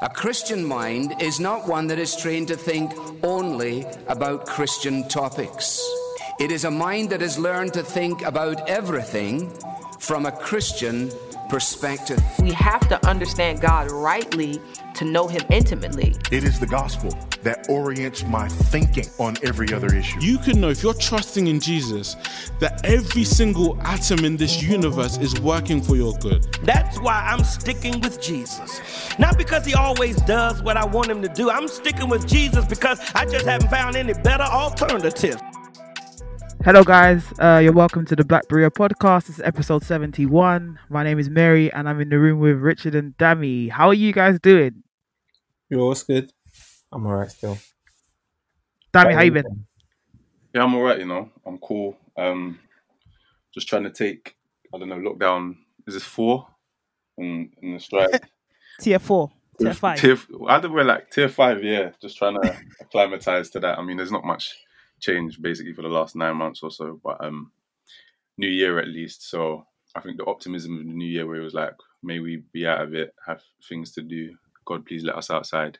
A Christian mind is not one that is trained to think only about Christian topics. It is a mind that has learned to think about everything from a Christian perspective. We have to understand God rightly to know Him intimately. It is the gospel that orients my thinking on every other issue. You can know if you're trusting in Jesus that every single atom in this universe is working for your good. That's why I'm sticking with Jesus. Not because he always does what I want him to do. I'm sticking with Jesus because I just haven't found any better alternative. Hello, guys. Uh, you're welcome to the Black Berea podcast. This is episode 71. My name is Mary, and I'm in the room with Richard and Dammy. How are you guys doing? Yo, what's good? I'm alright still. Dammy, how you been? Yeah, I'm alright, you know. I'm cool. Um just trying to take I don't know, lockdown is this four in in the stride. Tier four, tier five. Tier I think we're like tier five, yeah. Just trying to acclimatize to that. I mean there's not much change basically for the last nine months or so, but um new year at least. So I think the optimism of the new year where it was like, may we be out of it, have things to do. God please let us outside.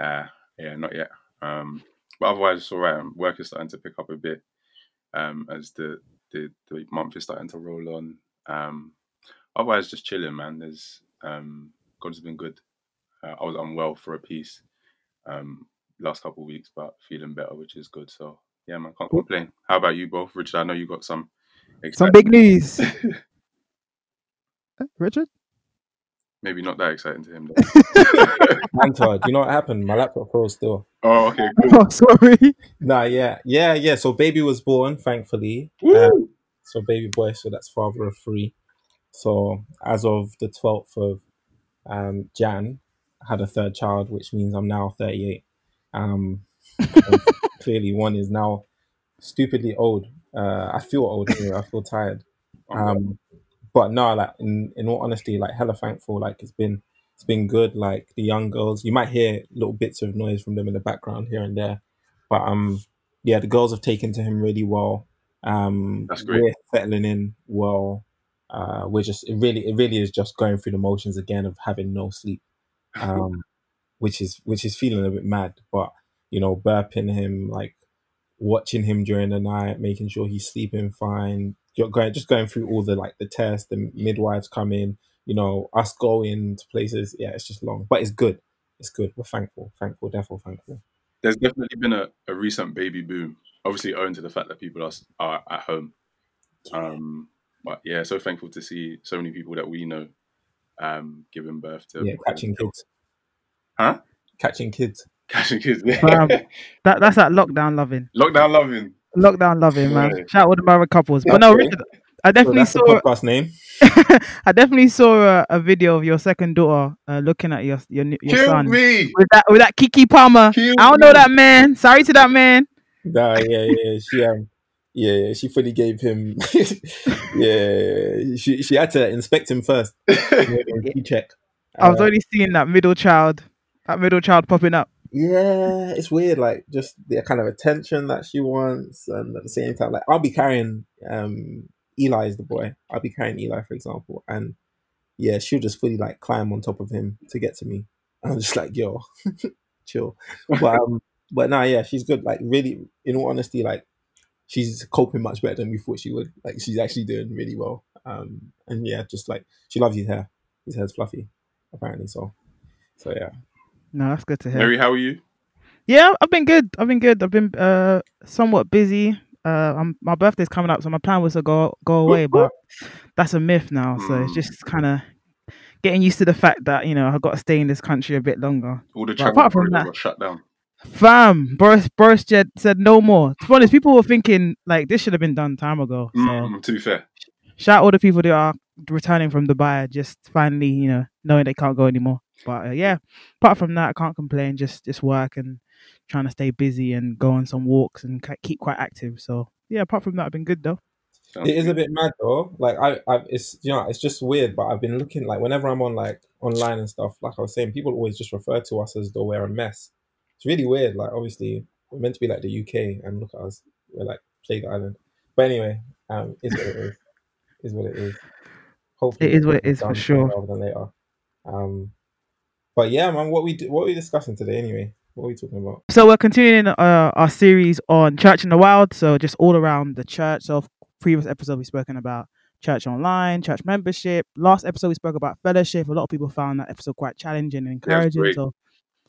Uh yeah, not yet. Um but otherwise it's all right. Um, Work is starting to pick up a bit um, as the, the the month is starting to roll on. Um, otherwise, just chilling, man. There's um, God's been good. Uh, I was unwell for a piece um, last couple of weeks, but feeling better, which is good. So yeah, man, can't complain. How about you both, Richard? I know you got some Some big news. Richard? Maybe not that exciting to him. Though. Anta, do you know what happened? My laptop froze still. oh, okay, cool. Oh, sorry. Nah, yeah, yeah, yeah. So baby was born, thankfully. Woo! Um, so baby boy, so that's father of three. So as of the twelfth of um, Jan, I had a third child, which means I'm now 38. Um, clearly, one is now stupidly old. Uh, I feel old. Anyway. I feel tired. Um, but no, like in, in all honesty, like hella thankful. Like it's been it's been good. Like the young girls, you might hear little bits of noise from them in the background here and there, but um, yeah, the girls have taken to him really well. Um, That's great. We're settling in well. Uh, we're just it really it really is just going through the motions again of having no sleep, um, which is which is feeling a bit mad. But you know, burping him like watching him during the night, making sure he's sleeping fine. You're going just going through all the like the tests, the midwives come in, you know, us going to places. Yeah, it's just long, but it's good. It's good. We're thankful, thankful, definitely thankful. There's definitely been a, a recent baby boom. Obviously, owing to the fact that people are, are at home. Um, but yeah, so thankful to see so many people that we know um, giving birth to Yeah, catching kids, Huh? catching kids. Catching kids. Fam. That that's that lockdown loving. Lockdown loving. Lockdown loving, man. Yeah. Shout out to the married couples. But no, Richard, I definitely the saw podcast name. I definitely saw a, a video of your second daughter uh, looking at your your, your Kill son me. with that with that Keke Palmer. Kill I don't know that man. Sorry to that man. Nah, yeah, yeah, she um, yeah, yeah, she fully gave him. yeah, she she had to inspect him first. He check. I was Uh, already seeing that middle child, that middle child popping up. Yeah, it's weird. Like just the kind of attention that she wants, and at the same time, like I'll be carrying um Eli is the boy. I'll be carrying Eli, for example, and yeah, she'll just fully like climb on top of him to get to me. I'm just like, yo, chill. But um, but nah, yeah, she's good. Like really, in all honesty, like she's coping much better than we thought she would. Like she's actually doing really well. Um, and yeah, just like she loves his hair. His hair's fluffy, apparently. So, so yeah. No, that's good to hear. Mary, how are you? Yeah, I've been good. I've been good. I've been uh somewhat busy. Uh, I'm, my birthday's coming up, so my plan was to go go away, but that's a myth now. So it's Mm. just kind of getting used to the fact that you know I've got to stay in this country a bit longer. All the travel apart from that- got shut down. Fam, Boris Boris Jed said no more. To be honest, people were thinking like this should have been done time ago. So Mm, to be fair, shout out all the people that are returning from Dubai, just finally you know knowing they can't go anymore. But uh, yeah, apart from that, I can't complain. Just just work and trying to stay busy and go on some walks and keep quite active. So yeah, apart from that, I've been good though. sounds It is a bit mad though. Like I, I, it's you know, it's just weird. But I've been looking like whenever I'm on like online and stuff. Like I was saying, people always just refer to us as though we're a mess. It's really weird. Like obviously we're meant to be like the UK, and look at us. We're like Plague Island. But anyway, um, is what it is. Is what it is. Hopefully, It is what it we'll get is for sure. Rather than later. Um, but yeah, man, what we do, what are we discussing today anyway? What are we talking about? So we're continuing uh, our series on church in the wild. So just all around the church. So previous episode we've spoken about church online, church membership. Last episode we spoke about fellowship. A lot of people found that episode quite challenging and encouraging. great. so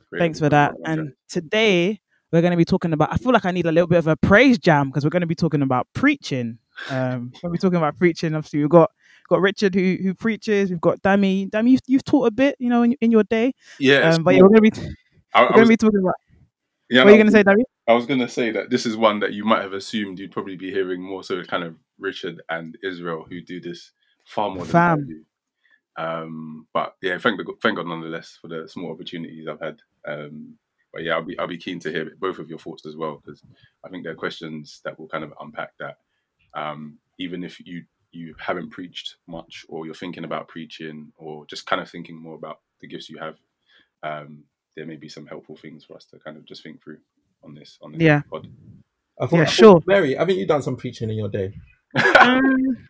Great. thanks for that. And today we're going to be talking about. I feel like I need a little bit of a praise jam because we're going to be talking about preaching. Um, we're talking about preaching. Obviously, we've got got Richard who who preaches. We've got Dammy. Dammy, you've, you've taught a bit, you know, in, in your day. yeah, Um, but yeah, we're going to be I, I was, be talking about. yeah, What are you going to say, Dammy? I was gonna say that this is one that you might have assumed you'd probably be hearing more so kind of Richard and Israel who do this far more than I Fam. do. Um, but yeah, thank the, thank God nonetheless for the small opportunities I've had. Um, but yeah, I'll be I'll be keen to hear both of your thoughts as well because I think there are questions that will kind of unpack that. Um, even if you you haven't preached much or you're thinking about preaching or just kind of thinking more about the gifts you have, um, there may be some helpful things for us to kind of just think through on this on this Yeah. pod. I thought, Yeah, I thought- sure. Mary, haven't you done some preaching in your day? um,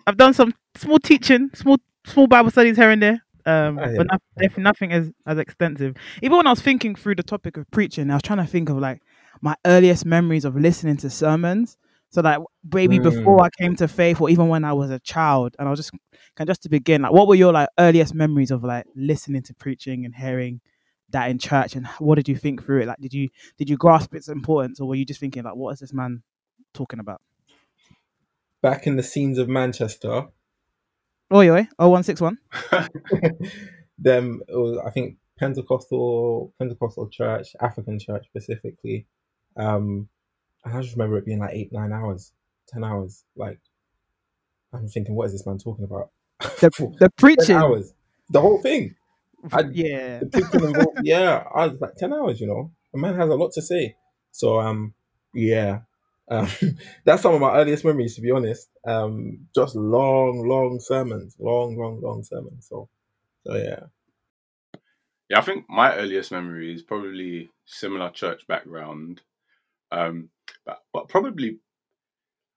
I've done some small teaching, small small Bible studies here and there. Um, Ah, yeah. but not, definitely nothing as as extensive. Even when I was thinking through the topic of preaching, I was trying to think of like my earliest memories of listening to sermons. So like maybe before I came to faith, or even when I was a child, and I was just can just to begin, like what were your like earliest memories of like listening to preaching and hearing that in church, and what did you think through it? Like, did you did you grasp its importance, or were you just thinking like, what is this man talking about? Back in the scenes of Manchester, Oi, oi, oh one six one. them it was, I think Pentecostal Pentecostal church, African church specifically. Um, and I just remember it being like eight, nine hours, ten hours. Like I'm thinking, what is this man talking about? The For the 10 preaching, hours, the whole thing. I- yeah. The involved, yeah, I was like ten hours. You know, a man has a lot to say. So um, yeah. Um, that's some of my earliest memories, to be honest. Um, just long, long sermons, long, long, long sermons. So, so yeah. Yeah, I think my earliest memory is probably similar church background, um, but but probably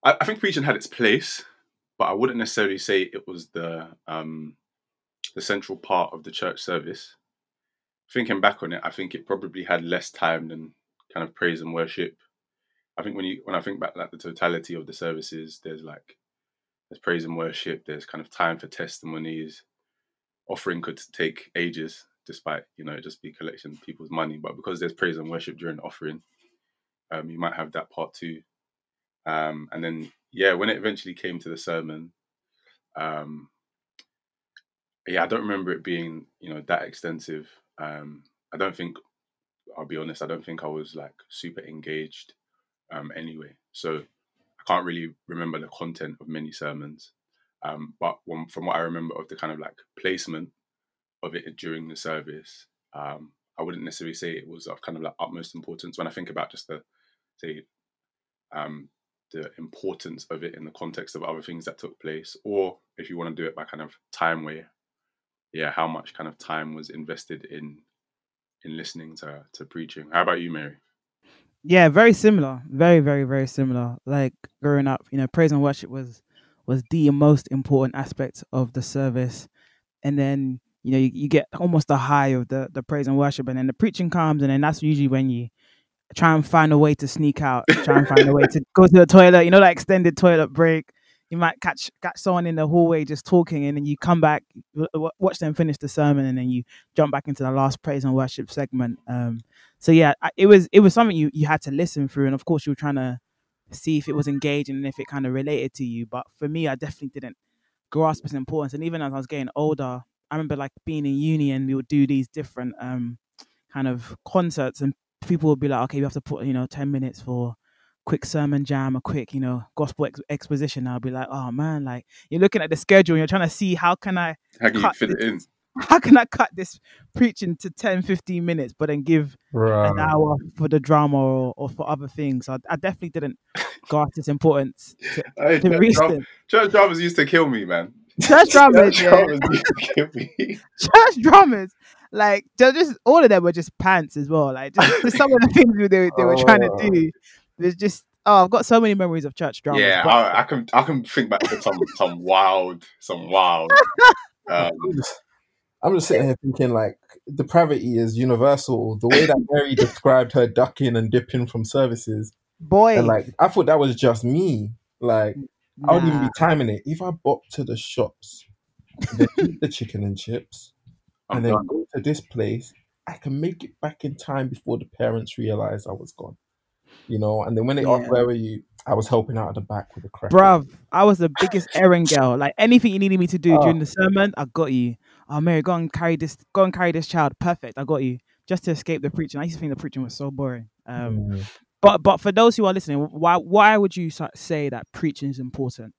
I, I think preaching had its place, but I wouldn't necessarily say it was the um, the central part of the church service. Thinking back on it, I think it probably had less time than kind of praise and worship. I think when you when I think back like the totality of the services, there's like there's praise and worship, there's kind of time for testimonies. Offering could take ages, despite you know just be collecting people's money. But because there's praise and worship during offering, um, you might have that part too. Um, and then yeah, when it eventually came to the sermon, um, yeah, I don't remember it being you know that extensive. Um, I don't think I'll be honest. I don't think I was like super engaged um, anyway. So I can't really remember the content of many sermons. Um, but from what I remember of the kind of like placement of it during the service, um, I wouldn't necessarily say it was of kind of like utmost importance when I think about just the say um, the importance of it in the context of other things that took place, or if you want to do it by kind of time where, yeah, how much kind of time was invested in in listening to to preaching. How about you, Mary? Yeah, very similar. Very, very, very similar. Like growing up, you know, praise and worship was was the most important aspect of the service. And then, you know, you, you get almost the high of the, the praise and worship and then the preaching comes and then that's usually when you try and find a way to sneak out, try and find a way to go to the toilet, you know, that extended toilet break. You might catch catch someone in the hallway just talking and then you come back, w- watch them finish the sermon and then you jump back into the last praise and worship segment. Um so yeah, I- it was it was something you you had to listen through, and of course you were trying to see if it was engaging and if it kind of related to you. But for me, I definitely didn't grasp its importance. And even as I was getting older, I remember like being in uni and we would do these different um kind of concerts, and people would be like, okay, we have to put you know ten minutes for quick sermon jam, a quick you know gospel ex- exposition. I'll be like, oh man, like you're looking at the schedule and you're trying to see how can I How can you cut fit it in? how can I cut this preaching to 10, 15 minutes, but then give an hour for the drama or, or for other things. I, I definitely didn't grasp its importance to, Hey, to church, reach church dramas used to kill me, man. Church dramas, Church yeah. dramas used to kill me. Church dramas, like they're just all of them were just pants as well. Like just, just some of the things they, they were trying to Oh. do. There's just oh, I've got so many memories of church dramas. yeah, but- I, I can I can think back to some some wild some wild. Um, I'm just sitting here thinking like depravity is universal. The way that Mary described her ducking and dipping from services, Boy, and like I thought that was just me. Like I wouldn't even be timing it. If I bop to the shops, the chicken and chips, I'm and then go to this place, I can make it back in time before the parents realize I was gone. You know, and then when they asked Yeah. where were you, I was helping out at the back with the crack. Bruv, I was the biggest errand girl. Like anything you needed me to do Oh. during the sermon, I got you. Oh Mary, go and carry this, go and carry this child. Perfect, I got you. Just to escape the preaching. I used to think the preaching was so boring. Um, Mm. but but for those who are listening, why why would you say that preaching is important?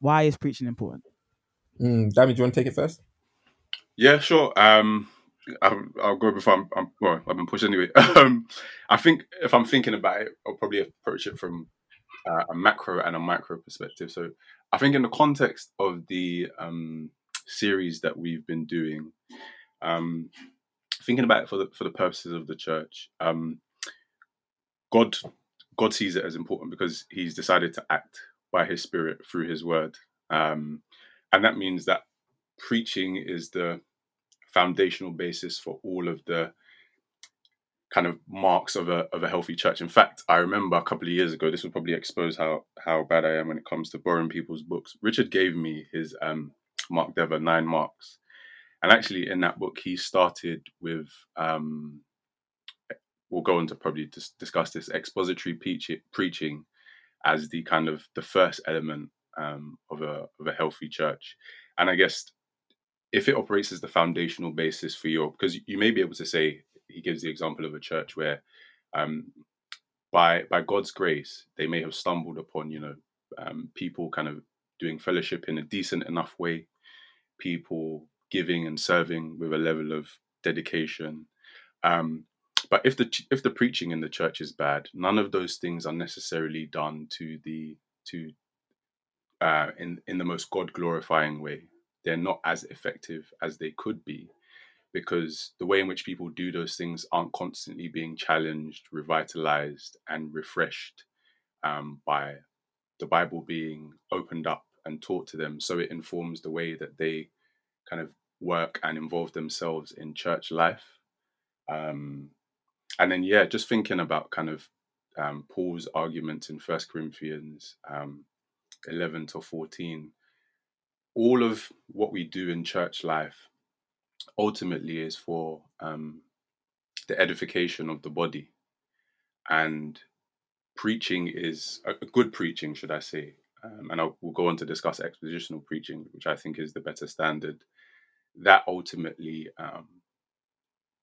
Why is preaching important? Mm. Dammy, do you want to take it first? Yeah, sure. Um, I'll, I'll go before I'm, I'm. Well, I've been pushed anyway. Um, I think if I'm thinking about it, I'll probably approach it from uh, a macro and a micro perspective. So, I think in the context of the um, series that we've been doing, um, thinking about it for the for the purposes of the church, um, God God sees it as important because He's decided to act by His Spirit through His Word, um, and that means that preaching is the foundational basis for all of the kind of marks of a of a healthy church. In fact, I remember a couple of years ago, this will probably expose how how bad I am when it comes to borrowing people's books. Richard gave me his um, Mark Dever nine marks, and actually in that book he started with. Um, we'll go on to probably dis- discuss this expository preach- preaching as the kind of the first element um, of a of a healthy church, and I guess if it operates as the foundational basis for your because you may be able to say he gives the example of a church where um, by by God's grace they may have stumbled upon you know um, people kind of doing fellowship in a decent enough way, people giving and serving with a level of dedication. Um, but if the if the preaching in the church is bad, none of those things are necessarily done to the to uh, in in the most God glorifying way. They're not as effective as they could be because the way in which people do those things aren't constantly being challenged, revitalized, and refreshed um, by the Bible being opened up and taught to them. So it informs the way that they kind of work and involve themselves in church life. Um, and then, yeah, just thinking about kind of um, Paul's arguments in First Corinthians um, 11 to 14. All of what we do in church life ultimately is for um, the edification of the body. And preaching is a a good preaching, should I say? Um, and I'll, we'll go on to discuss expositional preaching, which I think is the better standard. That ultimately um,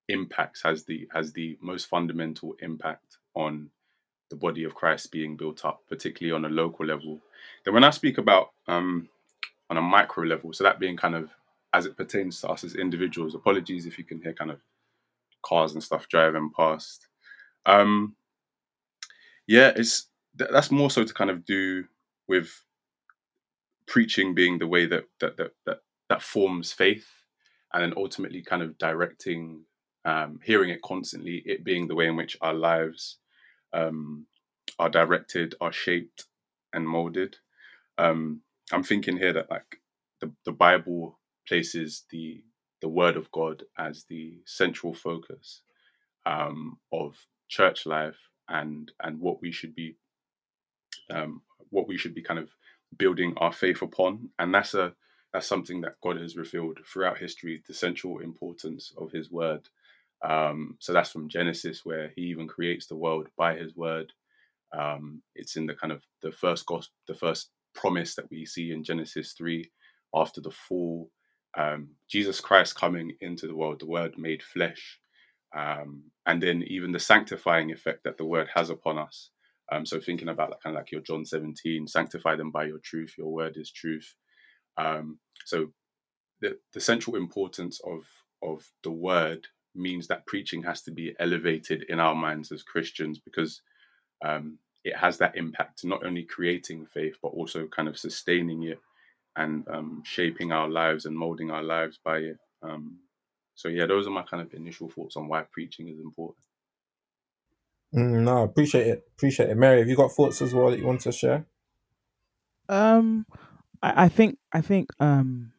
impacts has the has the most fundamental impact on the body of Christ being built up, particularly on a local level. Then, when I speak about um, on a micro level, so that being kind of as it pertains to us as individuals. Apologies if you can hear kind of cars and stuff driving past. Um, yeah, it's th- that's more so to kind of do with preaching being the way that that that that, that forms faith, and then ultimately kind of directing, um, hearing it constantly, it being the way in which our lives um, are directed, are shaped, and molded. Um, I'm thinking here that like the the Bible places the the Word of God as the central focus um, of church life and and what we should be um, what we should be kind of building our faith upon, and that's a that's something that God has revealed throughout history, the central importance of His Word. Um, so that's from Genesis, where He even creates the world by His Word. Um, it's in the kind of the first gospel, the first promise that we see in Genesis three, after the fall, um, Jesus Christ coming into the world, the Word made flesh, um, and then even the sanctifying effect that the Word has upon us. Um, so thinking about that kind of like your John 17, sanctify them by your truth, your word is truth. Um, so the, the central importance of of the word means that preaching has to be elevated in our minds as Christians because um, it has that impact, not only creating faith, but also kind of sustaining it and um, shaping our lives and molding our lives by it. Um, so yeah, those are my kind of initial thoughts on why preaching is important. Mm, no, appreciate it. Appreciate it. Mary, have you got thoughts as well that you want to share? Um, I, I think I think um,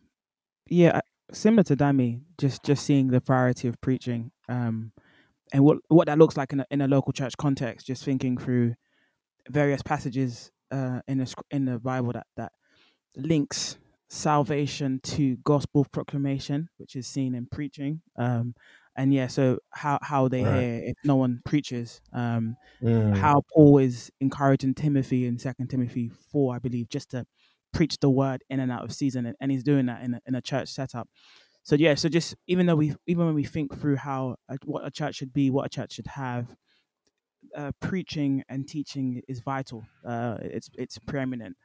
yeah. Similar to Dami, just just seeing the priority of preaching, um, and what what that looks like in a, in a local church context. Just thinking through various passages uh, in the in the Bible that that links salvation to gospel proclamation, which is seen in preaching. Um, and yeah, so how how they Right. hear if no one preaches. Um, Mm, how Paul is encouraging Timothy in Second Timothy four, I believe, just to preach the word in and out of season, and, and he's doing that in a, in a church setup. So yeah, so just even though we even when we think through how a, what a church should be, what a church should have, uh, preaching and teaching is vital. Uh, it's it's preeminent.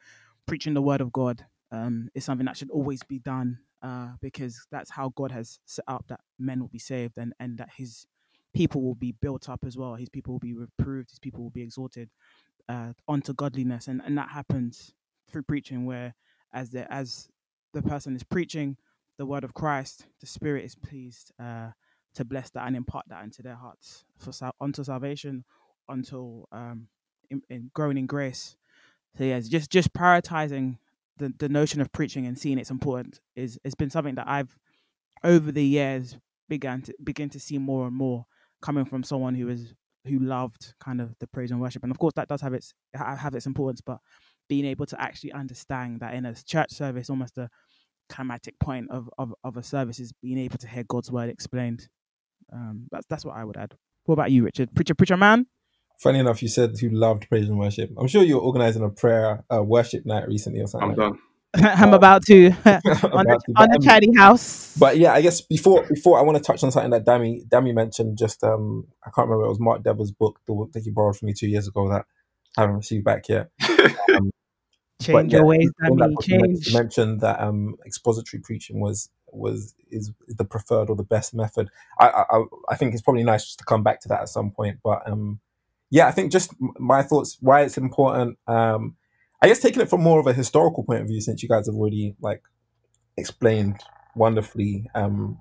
Preaching the word of God um, is something that should always be done uh, because that's how God has set up that men will be saved and and that His people will be built up as well. His people will be reproved. His people will be exalted uh, onto godliness, and and that happens through preaching, where as the as the person is preaching the word of Christ, the Spirit is pleased uh, to bless that and impart that into their hearts for unto salvation, until um, in, in growing in grace. So yeah, just just prioritizing the, the notion of preaching and seeing its importance is has been something that I've over the years began to begin to see more and more coming from someone who is who loved kind of the praise and worship, and of course that does have its have its importance, but being able to actually understand that in a church service, almost the climatic point of, of, of a service is being able to hear God's word explained. Um, that's that's what I would add. What about you, Richard? Preacher, preacher man. Funny enough, you said you loved praise and worship. I'm sure you're organizing a prayer uh, worship night recently or something. I'm done. I'm about to that. on the About to, on the um, chatty house. But yeah, I guess before before I want to touch on something that Dami Dami mentioned. Just um, I can't remember. It was Mark Dever's book the book that he borrowed from me two years ago that I haven't received back yet. Um, change yeah, your ways, in that Danny. book he men- Change. he mentioned that um, expository preaching was was is, is the preferred or the best method. I, I I- I think it's probably nice just to come back to that at some point. But um, yeah, I think just my thoughts why it's important. Um, I guess taking it from more of a historical point of view, since you guys have already like explained wonderfully. Um,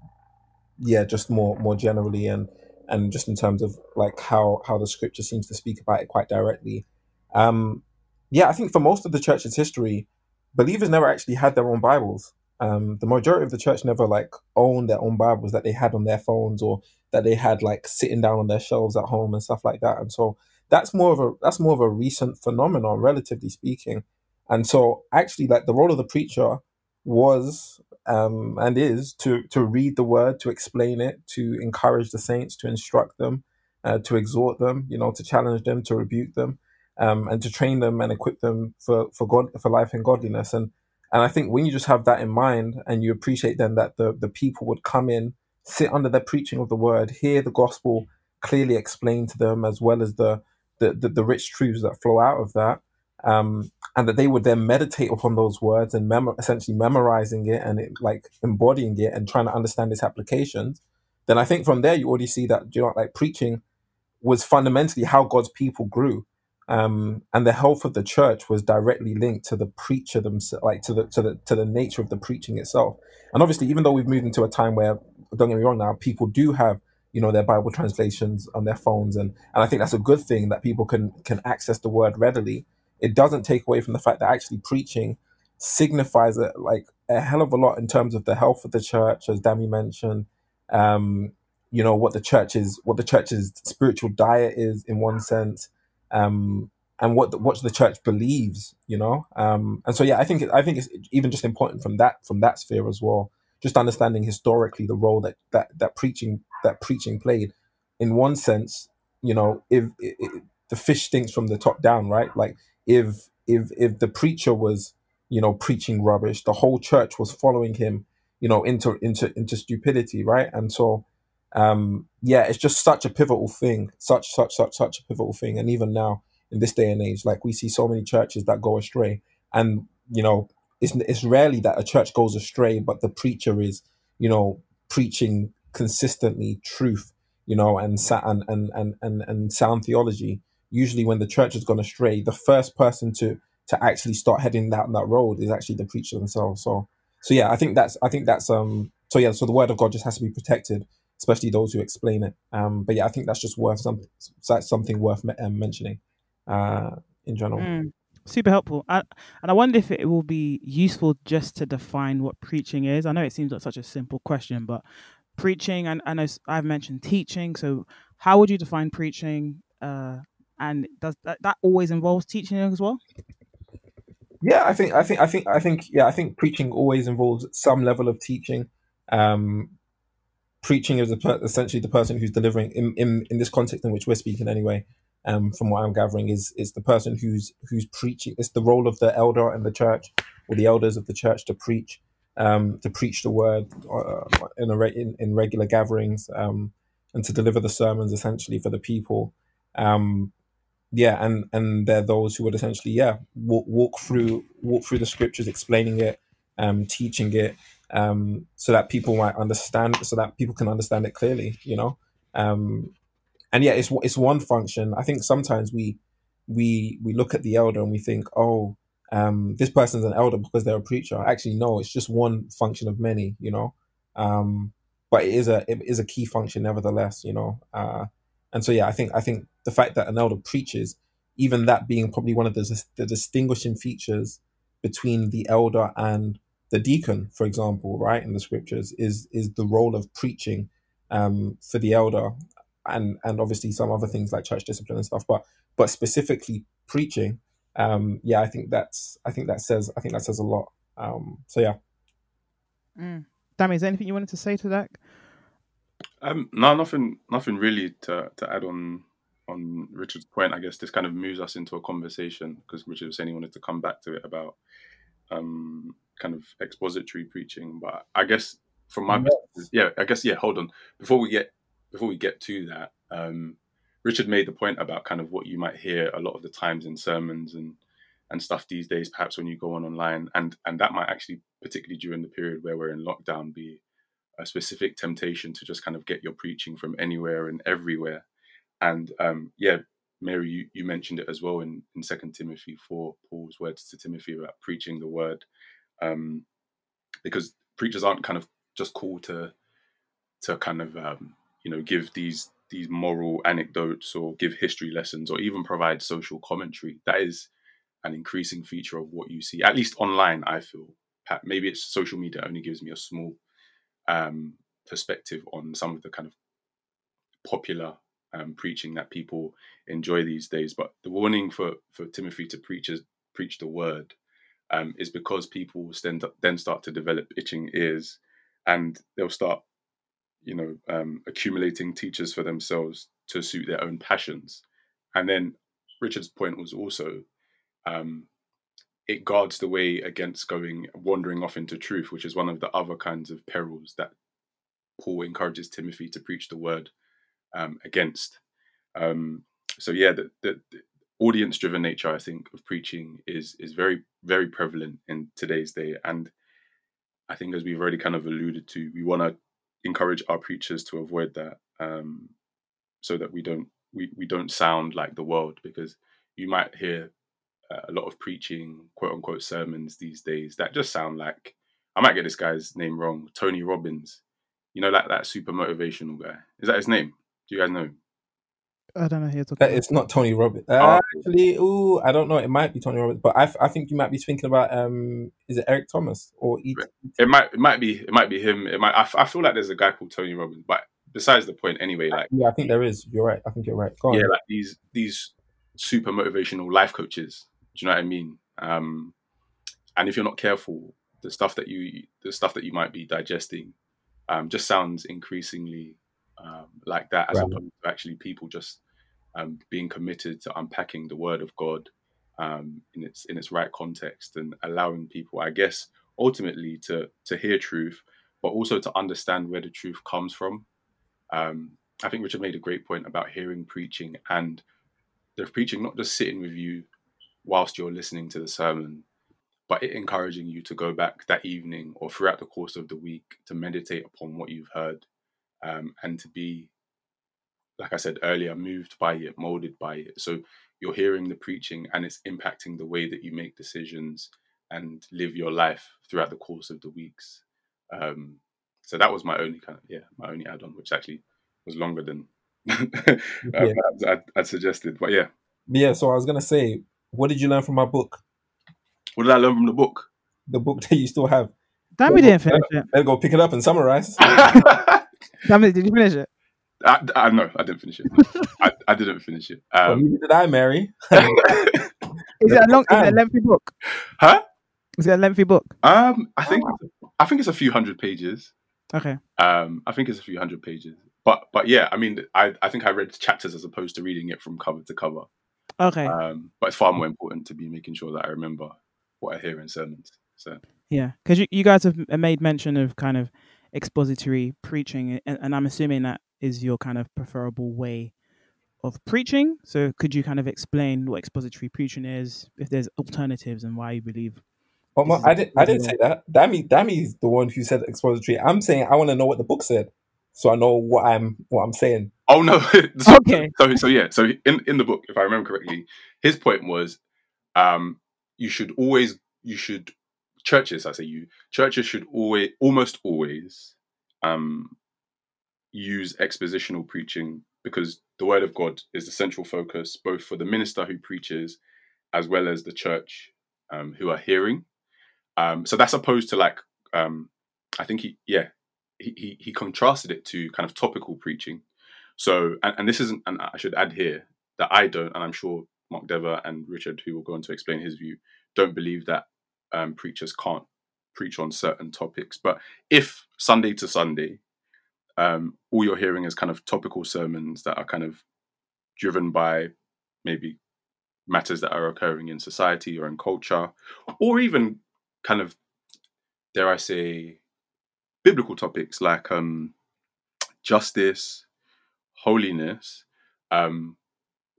yeah, just more more generally and and just in terms of like how how the scripture seems to speak about it quite directly. Um, yeah, I think for most of the church's history, believers never actually had their own Bibles. Um, the majority of the church never like owned their own Bibles that they had on their phones or that they had like sitting down on their shelves at home and stuff like that. And so that's more of a that's more of a recent phenomenon, relatively speaking. And so actually, like the role of the preacher was um, and is to to read the word, to explain it, to encourage the saints, to instruct them, uh, to exhort them, you know, to challenge them, to rebuke them, um, and to train them and equip them for for God for life and godliness. And and I think when you just have that in mind and you appreciate then that the the people would come in, sit under the preaching of the word, hear the gospel clearly explained to them, as well as the the, the, the rich truths that flow out of that. Um, and that they would then meditate upon those words and mem- essentially memorizing it and it, like embodying it and trying to understand its applications, then I think from there you already see that you know like preaching was fundamentally how God's people grew, um, and the health of the church was directly linked to the preacher themselves, like to the to the to the nature of the preaching itself. And obviously, even though we've moved into a time where, don't get me wrong, now people do have you know their Bible translations on their phones, and and I think that's a good thing that people can can access the word readily. It doesn't take away from the fact that actually preaching signifies a, like a hell of a lot in terms of the health of the church, as Dami mentioned. Um, you know what the church is, what the church's spiritual diet is in one sense, um, and what the, what the church believes. You know, um, and so yeah, I think I think it's even just important from that from that sphere as well. Just understanding historically the role that that that preaching that preaching played. In one sense, you know, if it, it, the fish stinks from the top down, right? Like if if if the preacher was you know preaching rubbish, the whole church was following him, you know, into into into stupidity, right? And so um yeah it's just such a pivotal thing such such such such a pivotal thing. And even now in this day and age like we see so many churches that go astray. And you know it's it's rarely that a church goes astray but the preacher is you know preaching consistently truth you know and and and and and, and sound theology. Usually when the church has gone astray the first person to to actually start heading down that road is actually the preacher themselves. So so yeah i think that's i think that's um so yeah so the word of god just has to be protected especially those who explain it. Um, but yeah, I think that's just worth some that's something worth me- um, mentioning uh, in general. Mm. super helpful. I, and I wonder if it will be useful just to define what preaching is. I know it seems like such a simple question, but preaching, and I know s- I've mentioned teaching. So, how would you define preaching? Uh, and does that, that always involves teaching as well? Yeah, I think I think I think I think yeah, I think preaching always involves some level of teaching. Um, preaching is essentially the person who's delivering in, in in this context in which we're speaking anyway. Um, from what I'm gathering, is is the person who's who's preaching. It's the role of the elder in the church or the elders of the church to preach, um, to preach the word uh, in a re- in, in regular gatherings, um, and to deliver the sermons essentially for the people. Um, yeah and and they're those who would essentially yeah walk, walk through walk through the scriptures explaining it um teaching it um so that people might understand so that people can understand it clearly you know? Um and yeah it's it's one function. I think sometimes we we we look at the elder and we think oh um this person's an elder because they're a preacher. Actually no it's just one function of many you know? Um but it is a it is a key function nevertheless you know? Uh and so yeah i think i think the fact that an elder preaches even that being probably one of the, the distinguishing features between the elder and the deacon for example right in the scriptures is is the role of preaching um for the elder and and obviously some other things like church discipline and stuff but but specifically preaching um yeah i think that's i think that says i think that says a lot um so yeah Mm. Dammy, is there anything you wanted to say to that? Um, no, nothing, nothing really to, to add on on Richard's point. I guess this kind of moves us into a conversation because Richard was saying he wanted to come back to it about um, kind of expository preaching. But I guess from my Yes. yeah, I guess yeah. Hold on, before we get before we get to that, um, Richard made the point about kind of what you might hear a lot of the times in sermons and and stuff these days, perhaps when you go on online, and and that might actually, particularly during the period where we're in lockdown, be a specific temptation to just kind of get your preaching from anywhere and everywhere. And um, yeah, Mary, you, you mentioned it as well in, in Second Timothy four, Paul's words to Timothy about preaching the word, um, because preachers aren't kind of just called to to kind of um, you know give these these moral anecdotes or give history lessons or even provide social commentary. That is an increasing feature of what you see, at least online. I feel maybe it's social media only gives me a small um, perspective on some of the kind of popular um, preaching that people enjoy these days. But the warning for for Timothy to preach is, preach the word um, is because people will then then start to develop itching ears, and they'll start, you know, um, accumulating teachers for themselves to suit their own passions. And then Richard's point was also um, it guards the way against going wandering off into truth, which is one of the other kinds of perils that Paul encourages Timothy to preach the word um, against. Um, so yeah, the, the, the audience-driven nature, I think, of preaching is is very very prevalent in today's day, and I think as we've already kind of alluded to, we want to encourage our preachers to avoid that, um, so that we don't we, we don't sound like the world, because you might hear uh, a lot of preaching, quote unquote, sermons these days that just sound like I might get this guy's name wrong, Tony Robbins. You know, like that super motivational guy. Is that his name? Do you guys know him? I don't know who you're talking That about. it's not Tony Robbins. Oh. Uh, actually, ooh, I don't know. It might be Tony Robbins, but I, I think you might be thinking about um, is it Eric Thomas or E- It might it might be it might be him. It might I, f- I feel like there's a guy called Tony Robbins, but besides the point anyway, like Yeah, I think there is. You're right. I think you're right. Go on. yeah, like these these super motivational life coaches. Do you know what I mean? Um, and if you're not careful, the stuff that you the stuff that you might be digesting um, just sounds increasingly um, like that, as Right. opposed to actually people just um, being committed to unpacking the Word of God um, in its in its right context and allowing people, I guess, ultimately to to hear truth, but also to understand where the truth comes from. Um, I think Richard made a great point about hearing preaching and the preaching not just sitting with you whilst you're listening to the sermon, but it encouraging you to go back that evening or throughout the course of the week to meditate upon what you've heard um, and to be, like I said earlier, moved by it, molded by it. So you're hearing the preaching and it's impacting the way that you make decisions and live your life throughout the course of the weeks. Um, so that was my only kind of yeah, my only add-on, which actually was longer than um, Yeah. I'd, I'd suggested. But yeah, yeah, so I was gonna say what did you learn from my book? What did I learn from the book? The book that you still have. Damn, we didn't finish it. Better go pick it up and summarize. Damn it, did you finish it? I, I no, I didn't finish it. I, I didn't finish it. Well, Um, neither did I, Mary. Is it a long? Is it a lengthy book? huh? Is it a lengthy book? Um, I think I think it's a few hundred pages. Okay. Um, I think it's a few hundred pages. But but yeah, I mean, I I think I read chapters as opposed to reading it from cover to cover. Okay. Um, but it's far more important to be making sure that I remember what I hear in sermons. So Yeah, because you, you guys have made mention of kind of expository preaching, and, and I'm assuming that is your kind of preferable way of preaching. So could you kind of explain what expository preaching is, if there's alternatives, and why you believe? Oh, my, I didn't. I didn't say that. Dammy, Dammy's the one who said expository. I'm saying I want to know what the book said, so I know what I'm what I'm saying. Oh no. so, Okay. So so yeah. So in in the book, if I remember correctly, his point was, um, you should always you should churches. I say you churches should always almost always, um, use expositional preaching because the word of God is the central focus both for the minister who preaches, as well as the church, um, who are hearing. Um, so that's opposed to like um, I think he yeah he, he he contrasted it to kind of topical preaching. So, and, and this isn't, and I should add here that I don't, and I'm sure Mark Dever and Richard, who will go on to explain his view, don't believe that um, preachers can't preach on certain topics. But if Sunday to Sunday, um, all you're hearing is kind of topical sermons that are kind of driven by maybe matters that are occurring in society or in culture, or even kind of, dare I say, biblical topics like um, justice, holiness. Um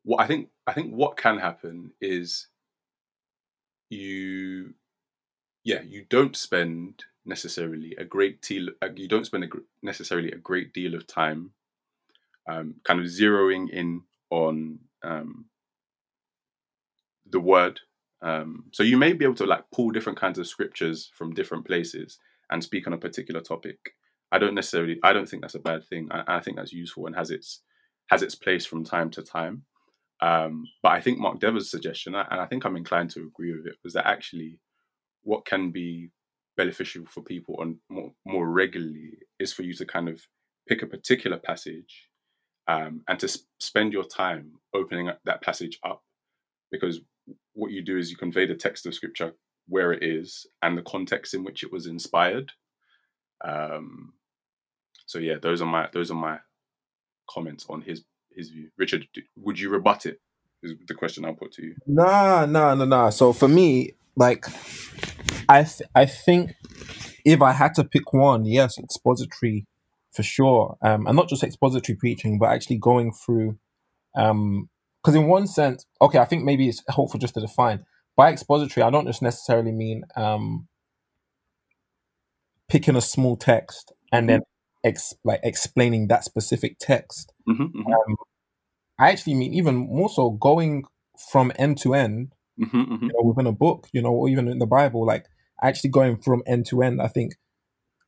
what i think i think what can happen is you yeah you don't spend necessarily a great deal uh, you don't spend a, necessarily a great deal of time um kind of zeroing in on um the word. Um so you may be able to like pull different kinds of scriptures from different places and speak on a particular topic. I don't necessarily i don't think that's a bad thing. I, I think that's useful and has its has its place from time to time. Um, but I think Mark Dever's suggestion, and I think I'm inclined to agree with it, was that actually what can be beneficial for people on more, more regularly is for you to kind of pick a particular passage um, and to s- spend your time opening up that passage up because what you do is you convey the text of scripture where it is and the context in which it was inspired. Um, so yeah, those are my those are my comments on his his view. Richard, would you rebut it? Is the question I'll put to you. Nah, nah, nah, nah. So for me, like, I th- I think if I had to pick one, yes, expository for sure. Um, and not just expository preaching, but actually going through, um, because in one sense, okay, I think maybe it's helpful just to define by expository. I don't just necessarily mean um picking a small text and then ex- like explaining that specific text. hmm hmm Um, I actually mean even more so going from end to end hmm hmm you know, within a book, you know, or even in the Bible, like actually going from end to end, I think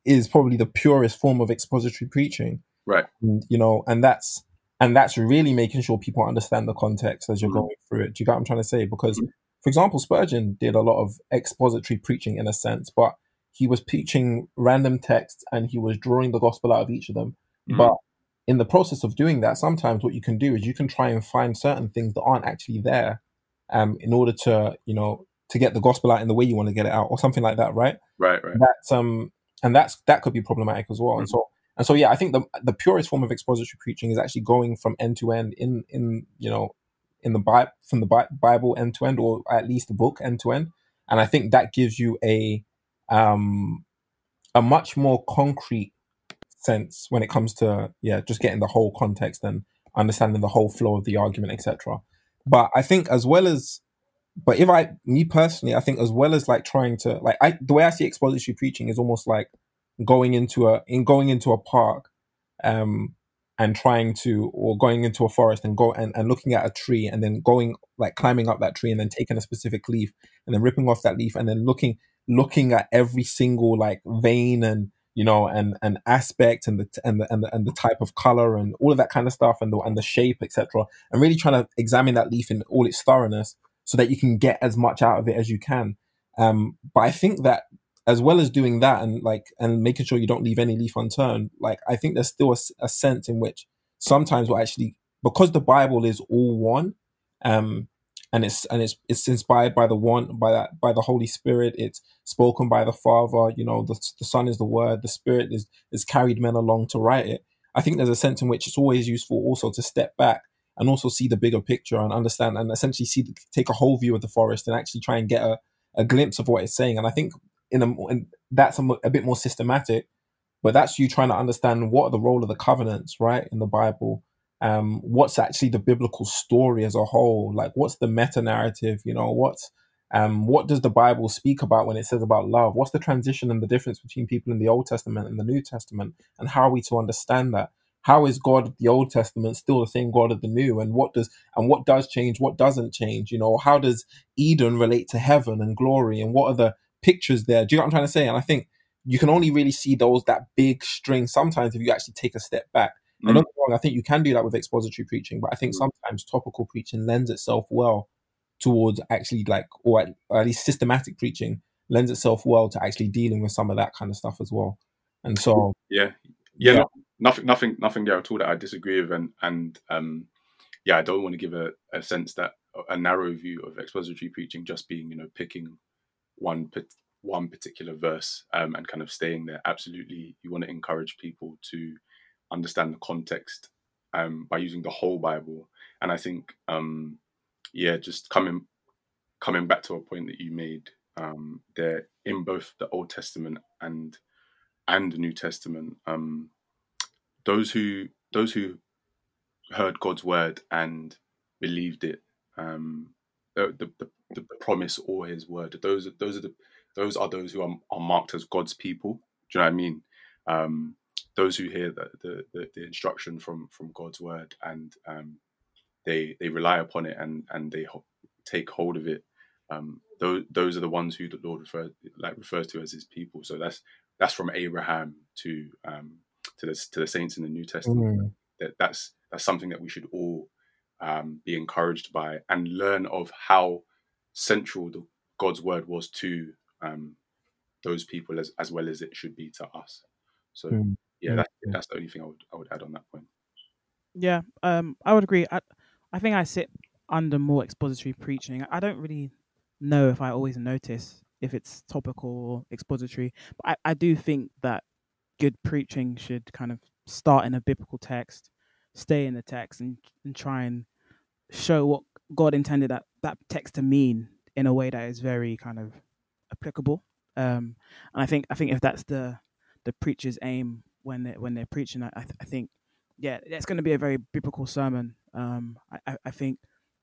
is probably the purest form of expository preaching. Right. And, you know, and that's and that's really making sure people understand the context as you're Mhm. going through it. Do you get what I'm trying to say? Because, Mhm. for example, Spurgeon did a lot of expository preaching in a sense, but he was preaching random texts and he was drawing the gospel out of each of them. Mhm. But in the process of doing that, sometimes what you can do is you can try and find certain things that aren't actually there, um, in order to you know to get the gospel out in the way you want to get it out, or something like that, right? Right, right. That's um, and that's that could be problematic as well. And Mhm. so and so, yeah, I think the the purest form of expository preaching is actually going from end to end in in you know in the Bible from the Bible end to end, or at least the book end to end. And I think that gives you a um a much more concrete sense when it comes to yeah just getting the whole context and understanding the whole flow of the argument etc but i think as well as but if i me personally i think as well as like trying to like i the way i see expository preaching is almost like going into a in going into a park um and trying to or going into a forest and go and, and looking at a tree and then going like climbing up that tree and then taking a specific leaf and then ripping off that leaf and then looking looking at every single like vein and you know and and aspect and the and the and the, and the type of color and all of that kind of stuff and the and the shape etc and really trying to examine that leaf in all its thoroughness so that you can get as much out of it as you can. Um, but I think that as well as doing that and like and making sure you don't leave any leaf unturned, like I think there's still a sense in which sometimes we're actually because the Bible is all one, um, and it's and it's it's inspired by the one by that by the Holy Spirit. It's spoken by the Father. You know, the the Son is the Word. The Spirit is is carried men along to write it. I think there's a sense in which it's always useful also to step back and also see the bigger picture and understand and essentially see take a whole view of the forest and actually try and get a, a glimpse of what it's saying. And I think in a in, that's a, a bit more systematic, but that's you trying to understand what are the role of the covenants, right, in the Bible. Um, what's actually the biblical story as a whole? Like, what's the meta narrative? You know, what's um, what does the Bible speak about when it says about love? What's the transition and the difference between people in the Old Testament and the New Testament? And how are we to understand that? How is God of the Old Testament still the same God of the New? And what does and what does change? What doesn't change? You know, how does Eden relate to heaven and glory? And what are the pictures there? Do you know what I'm trying to say? And I think you can only really see those that big string sometimes if you actually take a step back. And don't mm. get wrong, I think you can do that with expository preaching, but I think mm. sometimes topical preaching lends itself well towards actually like or at, or at least systematic preaching lends itself well to actually dealing with some of that kind of stuff as well. And so Yeah, yeah, Yeah. No- nothing, nothing, nothing there at all that I disagree with, and and um, yeah, I don't want to give a, a sense that a narrow view of expository preaching just being you know picking one one particular verse um, and kind of staying there. Absolutely, you want to encourage people to understand the context um, by using the whole Bible, and I think um, yeah, just coming coming back to a point that you made um, in both the Old Testament and and the New Testament, um, those who those who heard God's word and believed it, um, the, the, the, promise or His word, those are those are the those are those who are, are marked as God's people. Do you know what I mean? Um, those who hear the, the, the, the instruction from from God's word and um, they they rely upon it and and they ho- take hold of it. Um, those those are the ones who the Lord refer like refers to as His people. So that's that's from Abraham to um, to the to the saints in the New Testament. Mm. That that's that's something that we should all um, be encouraged by and learn of how central the, God's word was to um, those people as as well as it should be to us. So Mm. yeah, Mm. that's that's the only thing I would I would add on that point. Yeah, um, I would agree. I, I think I sit under more expository preaching. I don't really know if I always notice if it's topical or expository, but I, I do think that good preaching should kind of start in a biblical text, stay in the text, and and try and show what God intended that that text to mean in a way that is very kind of applicable. Um, and I think I think if that's the the preacher's aim when they when they're preaching, I I, th- I think yeah, it's going to be a very biblical sermon. Um, I, I, I think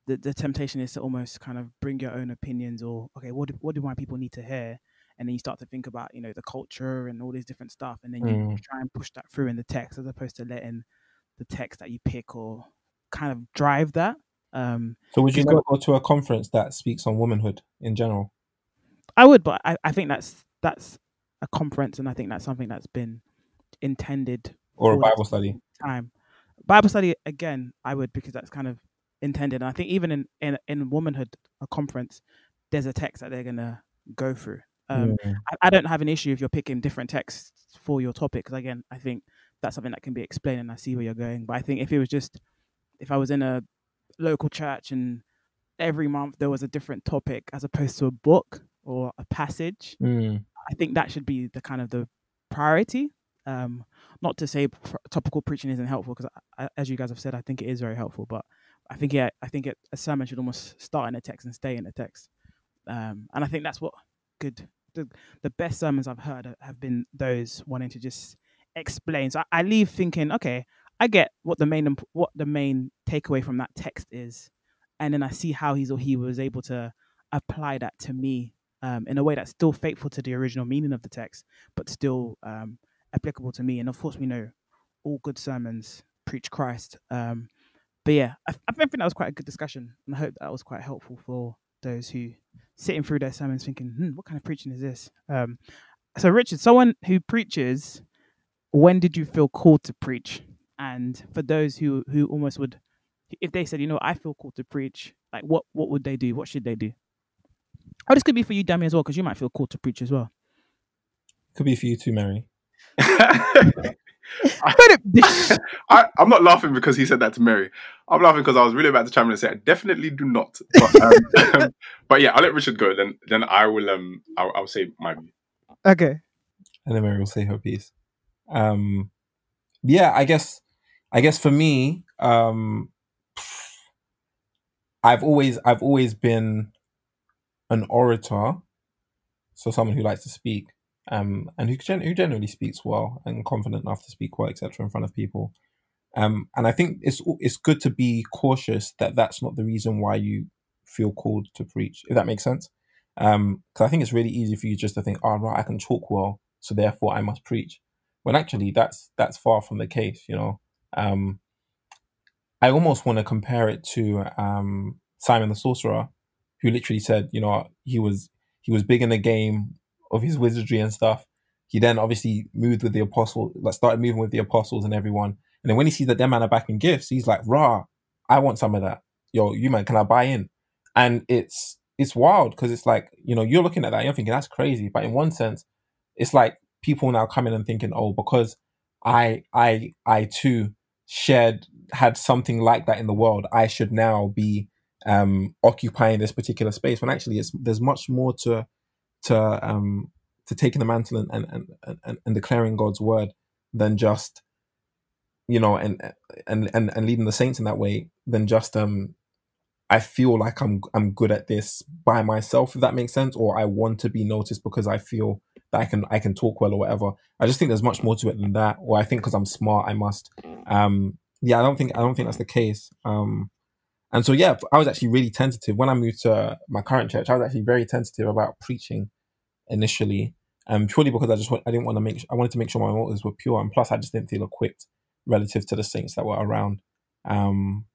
the, the temptation is to almost kind of bring your own opinions or okay, what do, what do my people need to hear? And then you start to think about you know the culture and all these different stuff, and then you Mm. try and push that through in the text as opposed to letting the text that you pick or kind of drive that. Um, So would you never go to a conference that speaks on womanhood in general? I would, but I, I think that's that's a conference, and I think that's something that's been intended Or a Bible study? time. Bible study again, I would because that's kind of intended. And I think even in in in womanhood a conference, there's a text that they're gonna go through. Um, Mm. I, I don't have an issue if you're picking different texts for your topic because again, I think that's something that can be explained, and I see where you're going. But I think if it was just if I was in a local church and every month there was a different topic as opposed to a book or a passage, Mm. I think that should be the kind of the priority. Um, not to say pr- topical preaching isn't helpful because, as you guys have said, I think it is very helpful. But I think yeah, I think it, a sermon should almost start in a text and stay in a text. Um, and I think that's what good the the best sermons I've heard have been those wanting to just explain. So I, I leave thinking, okay, I get what the main what the main takeaway from that text is, and then I see how he's or he was able to apply that to me um, in a way that's still faithful to the original meaning of the text, but still um, applicable to me. And of course, we know all good sermons preach Christ. Um, but yeah, I, I think that was quite a good discussion, and I hope that was quite helpful for those who sitting through their sermons thinking, hmm, "What kind of preaching is this?" Um, so, Richard, someone who preaches, when did you feel called to preach? And for those who who almost would if they said, you know, I feel called to preach, like what what would they do? What should they do? Oh, this could be for you, Dami, as well, because you might feel called to preach as well. Could be for you too, Mary. I, I'm not laughing because he said that to Mary. I'm laughing because I was really about to chime in and say, I definitely do not. But, um, but yeah, I'll let Richard go. Then then I will um I'll, I'll say my view. Okay. and then Mary will say her piece. Um, yeah, I guess, I guess for me, um, I've always, I've always been an orator, so someone who likes to speak, um, and who gen- who generally speaks well and confident enough to speak well, etc., in front of people. Um, and I think it's it's good to be cautious that that's not the reason why you feel called to preach, if that makes sense. Um, because I think it's really easy for you just to think, "Oh, right, I can talk well, so therefore I must preach." When actually, that's that's far from the case. You know, um, I almost want to compare it to um, Simon the Sorcerer, who literally said, you know, he was he was big in the game of his wizardry and stuff. He then obviously moved with the apostle, like started moving with the apostles and everyone. And then when he sees that them man are back in gifts, he's like, "Rah, I want some of that. Yo, you man, can I buy in?" And it's it's wild because it's like you know you're looking at that, and you're thinking that's crazy, but in one sense, it's like people now coming and thinking, "Oh, because I I I too shared had something like that in the world, I should now be um occupying this particular space." When actually, it's there's much more to to um to taking the mantle and and, and, and declaring God's word than just you know and and and and leading the saints in that way than just um I feel like I'm I'm good at this by myself if that makes sense or I want to be noticed because I feel that I can I can talk well or whatever. I just think there's much more to it than that or I think because I'm smart I must. Um yeah I don't think I don't think that's the case. Um and so yeah I was actually really tentative. When I moved to my current church I was actually very tentative about preaching initially um purely because I just want, I didn't want to make I wanted to make sure my motives were pure and plus I just didn't feel equipped relative to the saints that were around um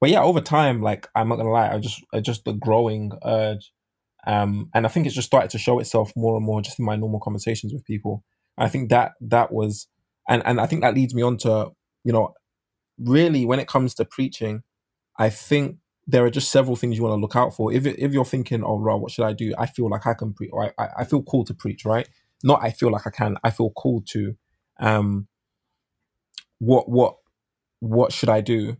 but yeah, over time, like I'm not gonna lie, I just I just the growing urge, um, and I think it's just started to show itself more and more just in my normal conversations with people. I think that that was, and and I think that leads me on to you know, really when it comes to preaching, I think there are just several things you want to look out for. If if you're thinking, oh, right, what should I do? I feel like I can preach, or I, I feel called to preach, right? Not I feel like I can. I feel called to. Um, what what what should I do?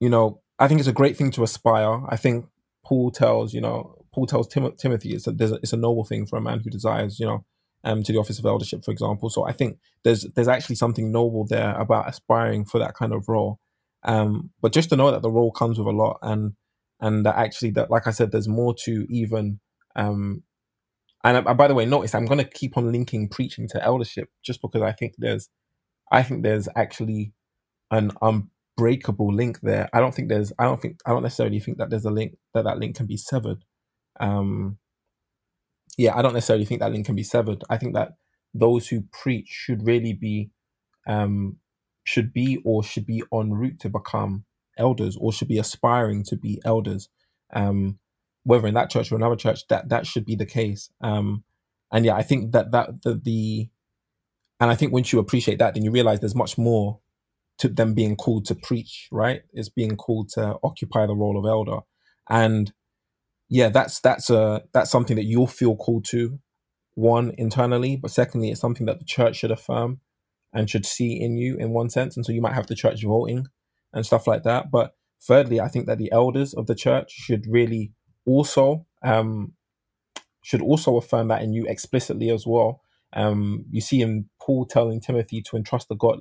you know, I think it's a great thing to aspire. I think Paul tells, you know, Paul tells Tim- Timothy it's a, there's a, it's a noble thing for a man who desires, you know, um, to the office of eldership, for example. So I think there's there's actually something noble there about aspiring for that kind of role. Um, but just to know that the role comes with a lot, and and that actually that, like I said, there's more to even. Um, and uh, by the way, notice I'm going to keep on linking preaching to eldership, just because I think there's, I think there's actually an unbreakable link there. I don't think there's. I don't think. I don't necessarily think that there's a link that that link can be severed. Um, yeah, I don't necessarily think that link can be severed. I think that those who preach should really be, um, should be or should be en route to become elders or should be aspiring to be elders. Um, whether in that church or another church, that that should be the case. Um, and yeah, I think that that the, the and I think once you appreciate that, then you realize there's much more to them being called to preach, right? It's being called to occupy the role of elder. And yeah, that's that's a that's something that you'll feel called to, one, internally, but secondly, it's something that the church should affirm and should see in you in one sense. And so you might have the church voting and stuff like that. But thirdly, I think that the elders of the church should really also um should also affirm that in you explicitly as well. Um, you see in Paul telling Timothy to entrust the God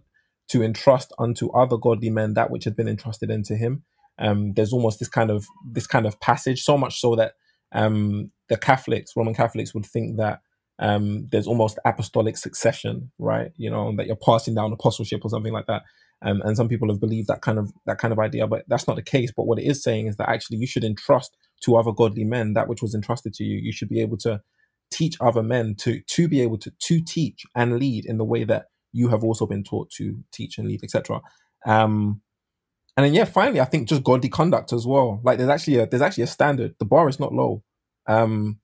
to entrust unto other godly men that which had been entrusted into him. Um, there's almost this kind of this kind of passage, so much so that um, the Catholics, Roman Catholics, would think that um, there's almost apostolic succession, right? You know, that you're passing down apostleship or something like that. Um, and some people have believed that kind of that kind of idea, but that's not the case. But what it is saying is that actually you should entrust to other godly men that which was entrusted to you. You should be able to teach other men to to be able to to teach and lead in the way that you have also been taught to teach and lead, etc. Um, and then yeah, finally, I think just godly conduct as well. Like there's actually a there's actually a standard. The bar is not low, um,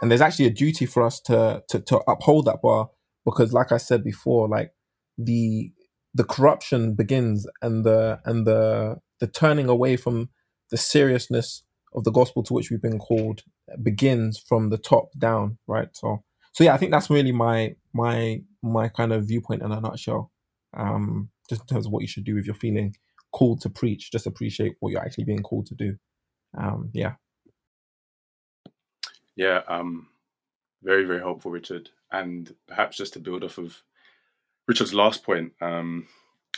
and there's actually a duty for us to to to uphold that bar because, like I said before, like the the corruption begins and the and the the turning away from the seriousness of the gospel to which we've been called begins from the top down, right? So, so yeah, I think that's really my my my kind of viewpoint in a nutshell. Um, just in terms of what you should do if you're feeling called to preach, just appreciate what you're actually being called to do. Um, yeah. Yeah, um, very, very helpful, Richard. And perhaps just to build off of Richard's last point, um,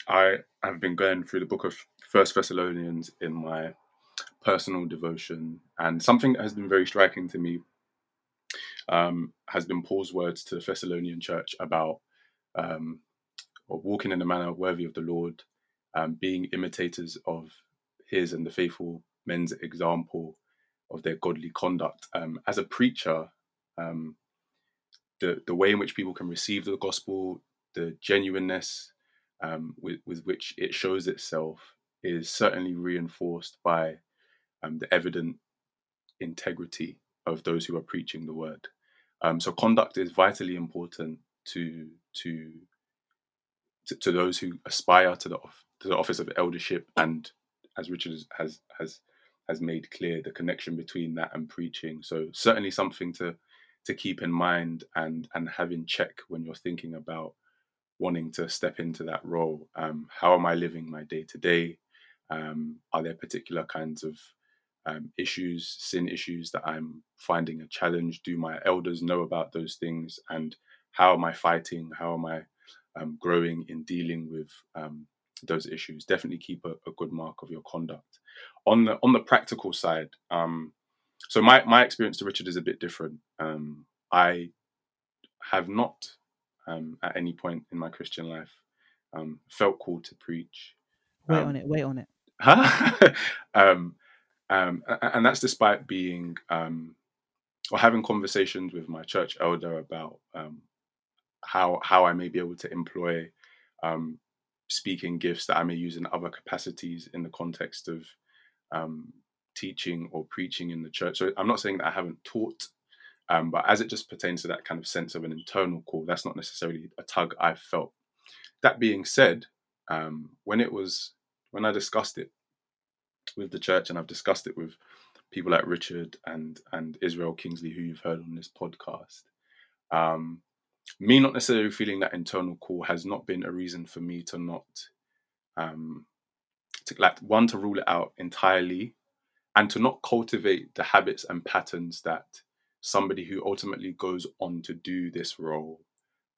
I have been going through the book of First Thessalonians in my personal devotion, and something that has been very striking to me um, has been Paul's words to the Thessalonian church about um, walking in a manner worthy of the Lord, um, being imitators of His and the faithful men's example of their godly conduct. Um, as a preacher, um, the the way in which people can receive the gospel, the genuineness um, with with which it shows itself, is certainly reinforced by um, the evident integrity of those who are preaching the word. Um, so conduct is vitally important to to to, to those who aspire to the to the office of eldership, and as Richard has has has made clear, the connection between that and preaching. So certainly something to to keep in mind and and have in check when you're thinking about wanting to step into that role. Um, how am I living my day to day? Are there particular kinds of um, issues, sin issues that I'm finding a challenge? Do my elders know about those things? And how am I fighting? How am I um, growing in dealing with um, those issues? Definitely keep a, a, good mark of your conduct. On the on the practical side, um, so my my experience to Richard is a bit different. Um, I have not um, at any point in my Christian life felt called to preach. Wait on it. Wait on it. Huh? um, and that's despite being um, or having conversations with my church elder about um, how how I may be able to employ um, speaking gifts that I may use in other capacities in the context of um, teaching or preaching in the church. So I'm not saying that I haven't taught, um, but as it just pertains to that kind of sense of an internal call, that's not necessarily a tug I've felt. That being said, when it was when I discussed it with the church, and I've discussed it with people like Richard and and Israel Kingsley, who you've heard on this podcast. Um, me not necessarily feeling that internal call has not been a reason for me to not um, to like one to rule it out entirely, and to not cultivate the habits and patterns that somebody who ultimately goes on to do this role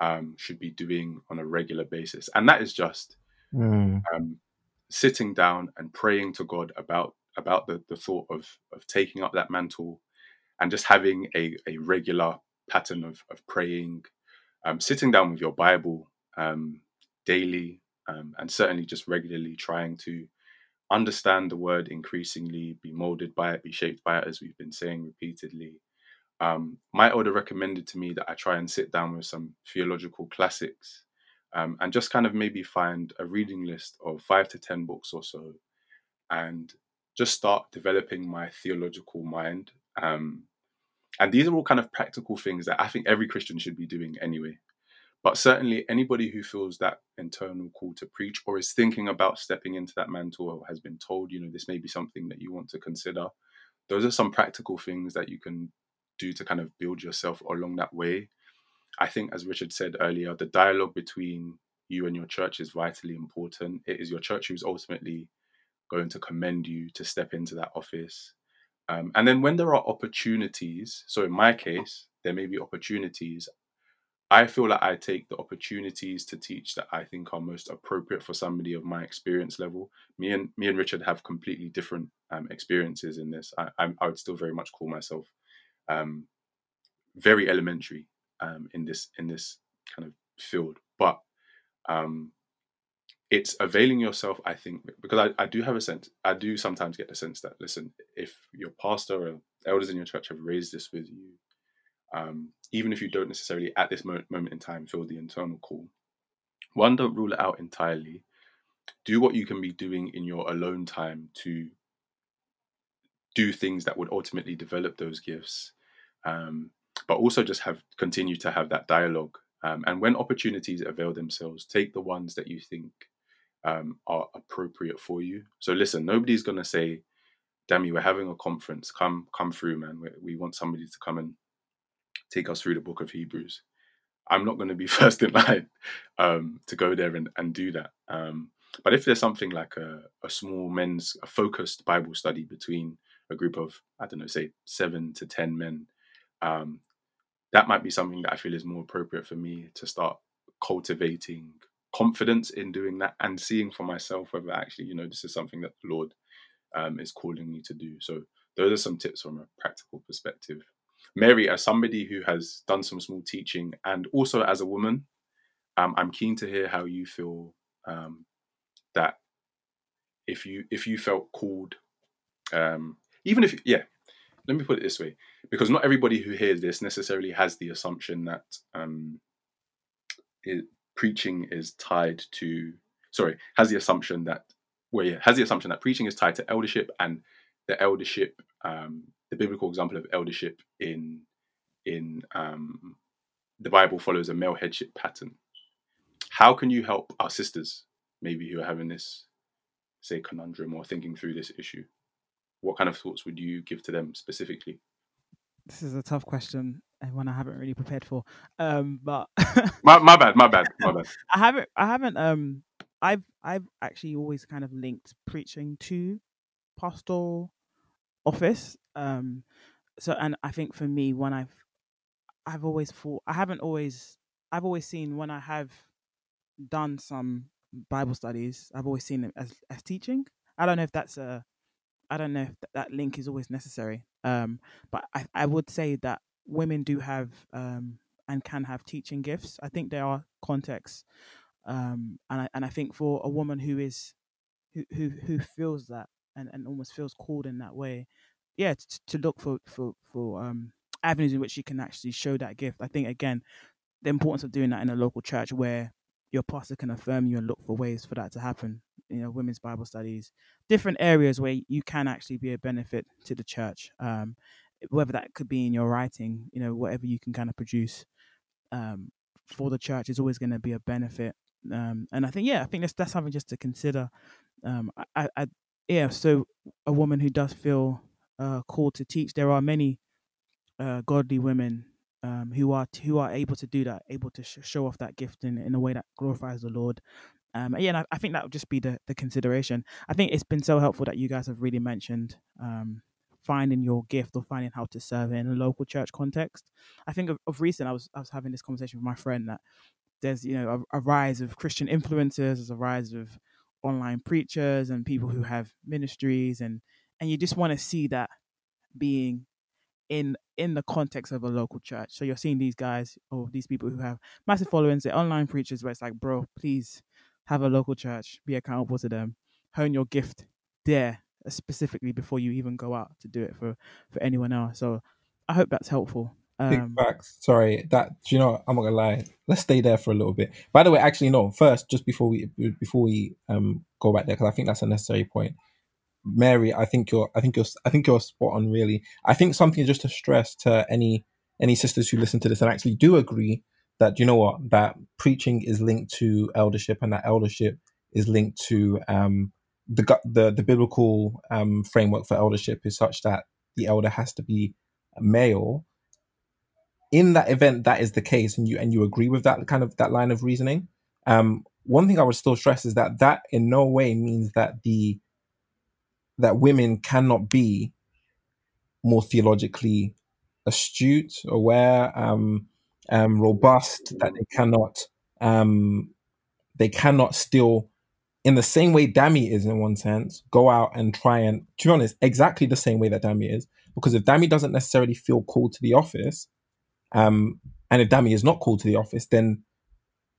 um, should be doing on a regular basis, and that is just mm. um, sitting down and praying to God about about the, the thought of of taking up that mantle and just having a, a regular pattern of, of praying, um, sitting down with your Bible um, daily, um, and certainly just regularly trying to understand the word increasingly, be molded by it, be shaped by it, as we've been saying repeatedly. Um, my elder recommended to me that I try and sit down with some theological classics um, and just kind of maybe find a reading list of five to 10 books or so and just start developing my theological mind. Um, and these are all kind of practical things that I think every Christian should be doing anyway. But certainly, anybody who feels that internal call to preach or is thinking about stepping into that mantle or has been told, you know, this may be something that you want to consider, those are some practical things that you can do to kind of build yourself along that way I think, as Richard said earlier, the dialogue between you and your church is vitally important. It is your church who's ultimately going to commend you to step into that office. Um, and then when there are opportunities, so in my case, there may be opportunities. I feel like I take the opportunities to teach that I think are most appropriate for somebody of my experience level. Me and me and Richard have completely different um, experiences in this. I, I, would still very much call myself um, very elementary um, in this in this kind of field. But um, it's availing yourself, I think, because I, I do have a sense, I do sometimes get the sense that, listen, if your pastor or elders in your church have raised this with you, um, even if you don't necessarily at this moment, moment in time feel the internal call, one, don't rule it out entirely. Do what you can be doing in your alone time to do things that would ultimately develop those gifts. Um, but also just have continue to have that dialogue. Um, and when opportunities avail themselves, take the ones that you think um, are appropriate for you. So listen, nobody's gonna say, "Dammy, we're having a conference. Come, come through, man. We, we want somebody to come and take us through the book of Hebrews." I'm not going to be first in line um, to go there and, and do that. Um, but if there's something like a, a small men's, a focused Bible study between a group of, I don't know, say seven to 10 men, um, that might be something that I feel is more appropriate for me to start cultivating confidence in doing that and seeing for myself whether actually, you know, this is something that the Lord um, is calling me to do. So those are some tips from a practical perspective. Mary, as somebody who has done some small teaching and also as a woman, um, I'm keen to hear how you feel um, that if you if you felt called, um, even if yeah, let me put it this way, because not everybody who hears this necessarily has the assumption that um, it, preaching is tied to sorry has the assumption that well yeah has the assumption that preaching is tied to eldership and the eldership um, the biblical example of eldership in in um, the Bible follows a male headship pattern. How can you help our sisters, maybe who are having this, say, conundrum or thinking through this issue? What kind of thoughts would you give to them specifically? This is a tough question and one I haven't really prepared for. Um, but my, my bad, my bad, my bad. I haven't, I haven't. Um, I've, I've actually always kind of linked preaching to pastoral office. Um, so and I think for me, when I've I've always thought I haven't always I've always seen when I have done some Bible studies, I've always seen it as as teaching. I don't know if that's a I don't know if th- that link is always necessary. Um, but I, I would say that women do have um, and can have teaching gifts. I think there are contexts, um, and I and I think for a woman who is who who who feels that and, and almost feels called in that way, yeah, t- to look for for for um avenues in which you can actually show that gift. I think again, the importance of doing that in a local church where your pastor can affirm you and look for ways for that to happen. You know, women's Bible studies, different areas where you can actually be a benefit to the church. Um, whether that could be in your writing, you know, whatever you can kind of produce um, for the church is always going to be a benefit. Um, and I think, yeah, I think that's that's something just to consider. Um, I, I, yeah, so a woman who does feel uh, called to teach, there are many uh, godly women um, who are who are able to do that, able to sh- show off that gift in, in a way that glorifies the Lord. Um, yeah, I, I, think that would just be the, the consideration. I think it's been so helpful that you guys have really mentioned um, finding your gift or finding how to serve in a local church context. I think of, of recent, I was I was having this conversation with my friend that there's you know a, a rise of Christian influencers, there's a rise of online preachers and people who have ministries, and and you just want to see that being in in the context of a local church. So you're seeing these guys or these people who have massive followings, they're online preachers where it's like, bro, please have a local church, be accountable to them, hone your gift there uh, specifically before you even go out to do it for for anyone else. So I hope that's helpful. Big um, facts. Sorry, that you know, I'm not gonna lie. Let's stay there for a little bit. By the way, actually, no. First, just before we before we um go back there, because I think that's a necessary point. Mary, I think you're, I think you're, I think you're spot on. Really, I think something just to stress to any any sisters who listen to this and actually do agree that you know what that preaching is linked to eldership and that eldership is linked to um, the the the biblical um, framework for eldership is such that the elder has to be male. In that event, that is the case, and you and you agree with that kind of that line of reasoning. Um, one thing I would still stress is that that in no way means that the that women cannot be more theologically astute, aware, um, um, robust, that they cannot um, they cannot still, in the same way Dami is in one sense, go out and try and, to be honest, exactly the same way that Dami is. Because if Dami doesn't necessarily feel called to the office, um, and if Dami is not called to the office, then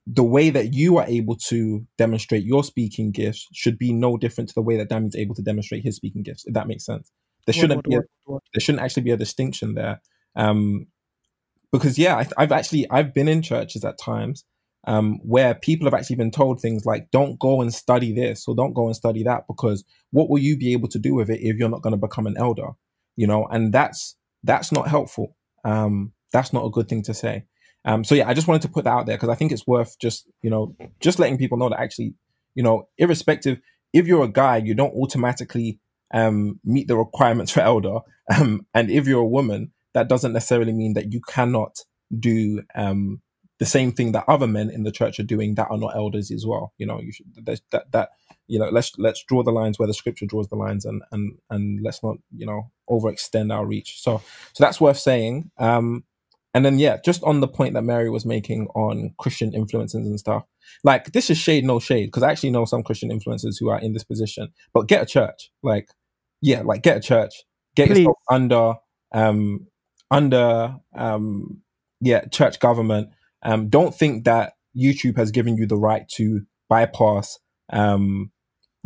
the way that you are able to demonstrate your speaking gifts should be no different to the way that Dami's able to demonstrate his speaking gifts. If that makes sense, there shouldn't what, what, be a, there shouldn't actually be a distinction there. Um, because yeah, I, have actually I've been in churches at times um, where people have actually been told things like, "Don't go and study this" or "Don't go and study that," because what will you be able to do with it if you're not going to become an elder? You know, and that's that's not helpful. Um, that's not a good thing to say. Um, so yeah, I just wanted to put that out there because I think it's worth just you know just letting people know that actually You know, irrespective, if you're a guy, you don't automatically um, meet the requirements for elder. Um, and if you're a woman, that doesn't necessarily mean that you cannot do um, the same thing that other men in the church are doing that are not elders as well. You know, you should that that you know let's let's draw the lines where the scripture draws the lines, and and and let's not you know overextend our reach. So so that's worth saying. Um, and then yeah, just on the point that Mary was making on Christian influences and stuff, like this is shade no shade because I actually know some Christian influencers who are in this position. But get a church, like yeah, like get a church, get Please. yourself under um under um yeah church government. Um, don't think that YouTube has given you the right to bypass um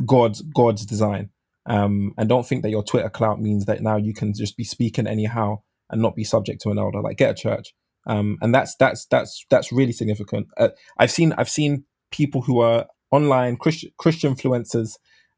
God's God's design. Um, and don't think that your Twitter clout means that now you can just be speaking anyhow and not be subject to an elder. Like get a church. Um, and that's that's that's that's really significant. Uh, I've seen I've seen people who are online Christian Christian influencers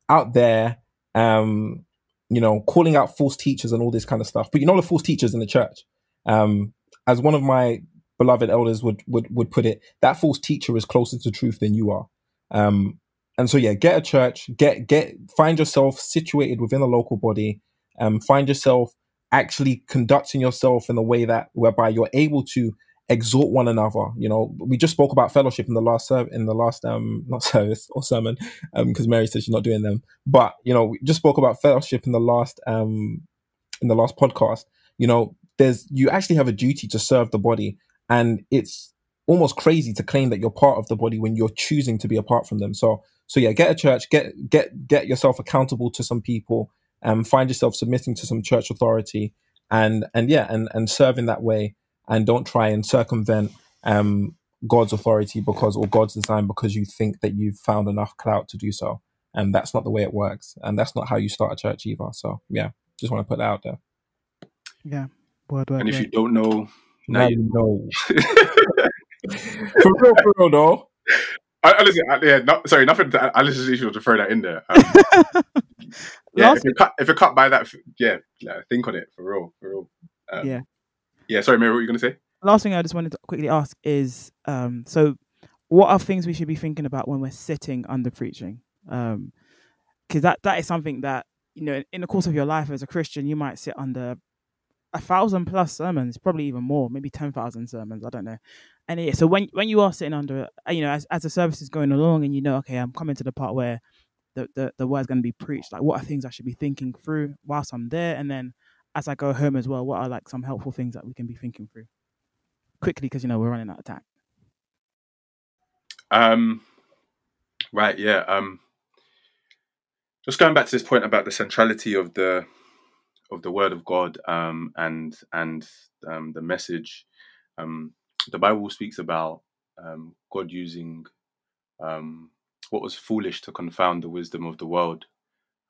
out there, um, you know, calling out false teachers and all this kind of stuff. But you know the false teachers in the church. Um, as one of my beloved elders would would would put it, that false teacher is closer to truth than you are. Um, and so yeah, get a church, get get find yourself situated within a local body, um, find yourself actually conducting yourself in a way that whereby you're able to exhort one another. You know, we just spoke about fellowship in the last serv- in the last um not service or sermon, um, because Mary said she's not doing them. But you know, we just spoke about fellowship in the last um in the last podcast. You know, there's you actually have a duty to serve the body, and it's almost crazy to claim that you're part of the body when you're choosing to be apart from them. So so yeah, get a church, get get get yourself accountable to some people, and um, find yourself submitting to some church authority, and and yeah, and and serve in that way, and don't try and circumvent um, God's authority because or God's design because you think that you've found enough clout to do so, and that's not the way it works, and that's not how you start a church either. So yeah, just want to put that out there. Yeah, word, word, And if word. you don't know, now Now you you know. for real, for real though. I, I listen, I, yeah, not, sorry, nothing. To, I listen to you to throw that in there. Um, yeah, if you're cut, if you're cut by that, yeah, yeah, think on it for real, for real. Um, Yeah. Yeah. Sorry, Mary, what were you gonna say? last thing I just wanted to quickly ask is um so what are things we should be thinking about when we're sitting under preaching? Um because that that is something that you know in the course of your life as a Christian you might sit under a thousand plus sermons, probably even more, maybe ten thousand sermons. I don't know. And yeah, so when when you are sitting under, uh, you know, as as the service is going along, and you know, okay, I'm coming to the part where the the, the word's going to be preached. Like, what are things I should be thinking through whilst I'm there, and then as I go home as well, what are like some helpful things that we can be thinking through quickly because you know we're running out of time. Um, right, yeah. Um, just going back to this point about the centrality of the of the Word of God um, and and um, the message. Um, the Bible speaks about um, God using um, what was foolish to confound the wisdom of the world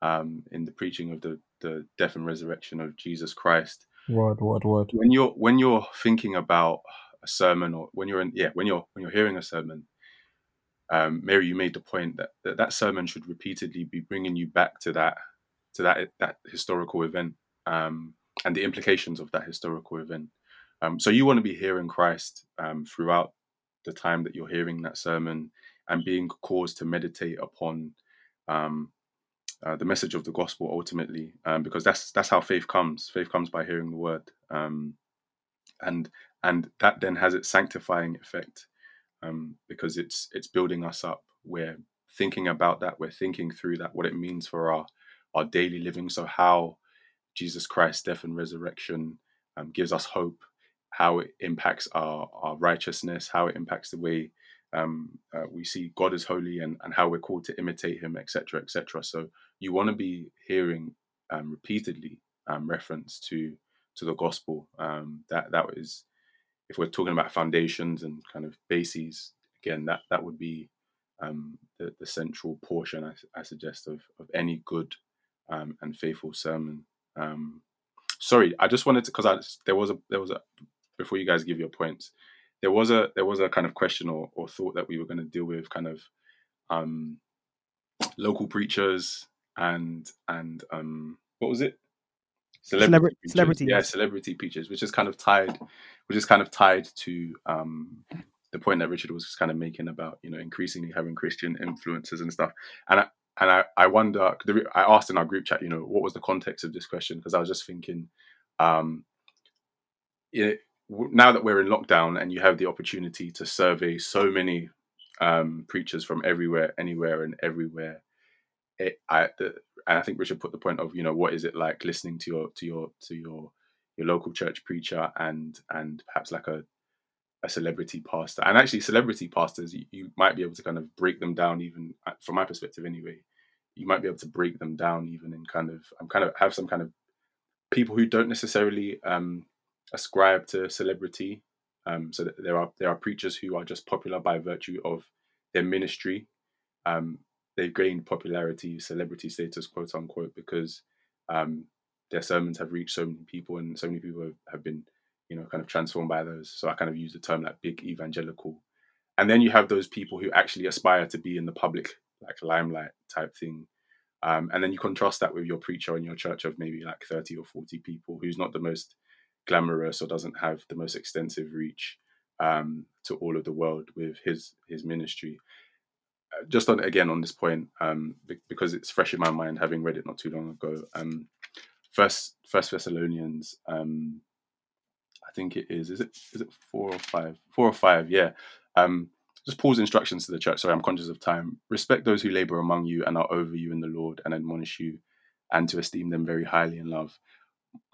um, in the preaching of the the death and resurrection of Jesus Christ Word, word, word. when you're when you're thinking about a sermon or when you're in yeah when you're when you're hearing a sermon um mary you made the point that that, that sermon should repeatedly be bringing you back to that to that that historical event um and the implications of that historical event um so you want to be hearing christ um throughout the time that you're hearing that sermon and being caused to meditate upon um uh, the message of the gospel ultimately um, because that's that's how faith comes. Faith comes by hearing the word um, and and that then has its sanctifying effect um, because it's it's building us up. We're thinking about that. We're thinking through that what it means for our our daily living. So how jesus christ's death and resurrection um, gives us hope how it impacts our our righteousness how it impacts the way um, uh, we see god is holy and, and how we're called to imitate him etc etc so you want to be hearing um, repeatedly um, reference to to the gospel. Um, that that is, if we're talking about foundations and kind of bases, again, that that would be um, the, the central portion, I, I suggest, of of any good um, and faithful sermon. Sorry, I just wanted to because there was a there was a before you guys give your points, there was a there was a kind of question or, or thought that we were going to deal with, kind of um, local preachers and and um what was it preachers. celebrities. yeah celebrity preachers which is kind of tied which is kind of tied to um the point that Richard was kind of making about you know increasingly having Christian influences and stuff, and I and I, I wonder. I asked in our group chat, you know, what was the context of this question? Because I was just thinking, um, it, now that we're in lockdown and you have the opportunity to survey so many um, preachers from everywhere, anywhere, and everywhere, it, I the, and I think Richard put the point of you know what is it like listening to your to your to your your local church preacher and and perhaps like a a celebrity pastor. And actually celebrity pastors you, you might be able to kind of break them down even uh, from my perspective anyway you might be able to break them down even in kind of i'm kind of have some kind of people who don't necessarily um ascribe to celebrity um so there are there are preachers who are just popular by virtue of their ministry um they've gained popularity celebrity status quote unquote because um their sermons have reached so many people and so many people have, have been you know, kind of transformed by those. So I kind of use the term like big evangelical. And then you have those people who actually aspire to be in the public, like limelight type thing. Um, and then you contrast that with your preacher in your church of maybe like 30 or 40 people who's not the most glamorous or doesn't have the most extensive reach um, to all of the world with his his ministry. Uh, just on again on this point, um, because it's fresh in my mind, having read it not too long ago. Um, first, First Thessalonians um, I think it is. Is it is it four or five? Four or five? Yeah. Um, just Paul's instructions to the church. Sorry, I'm conscious of time. Respect those who labor among you and are over you in the Lord, and admonish you, and to esteem them very highly in love.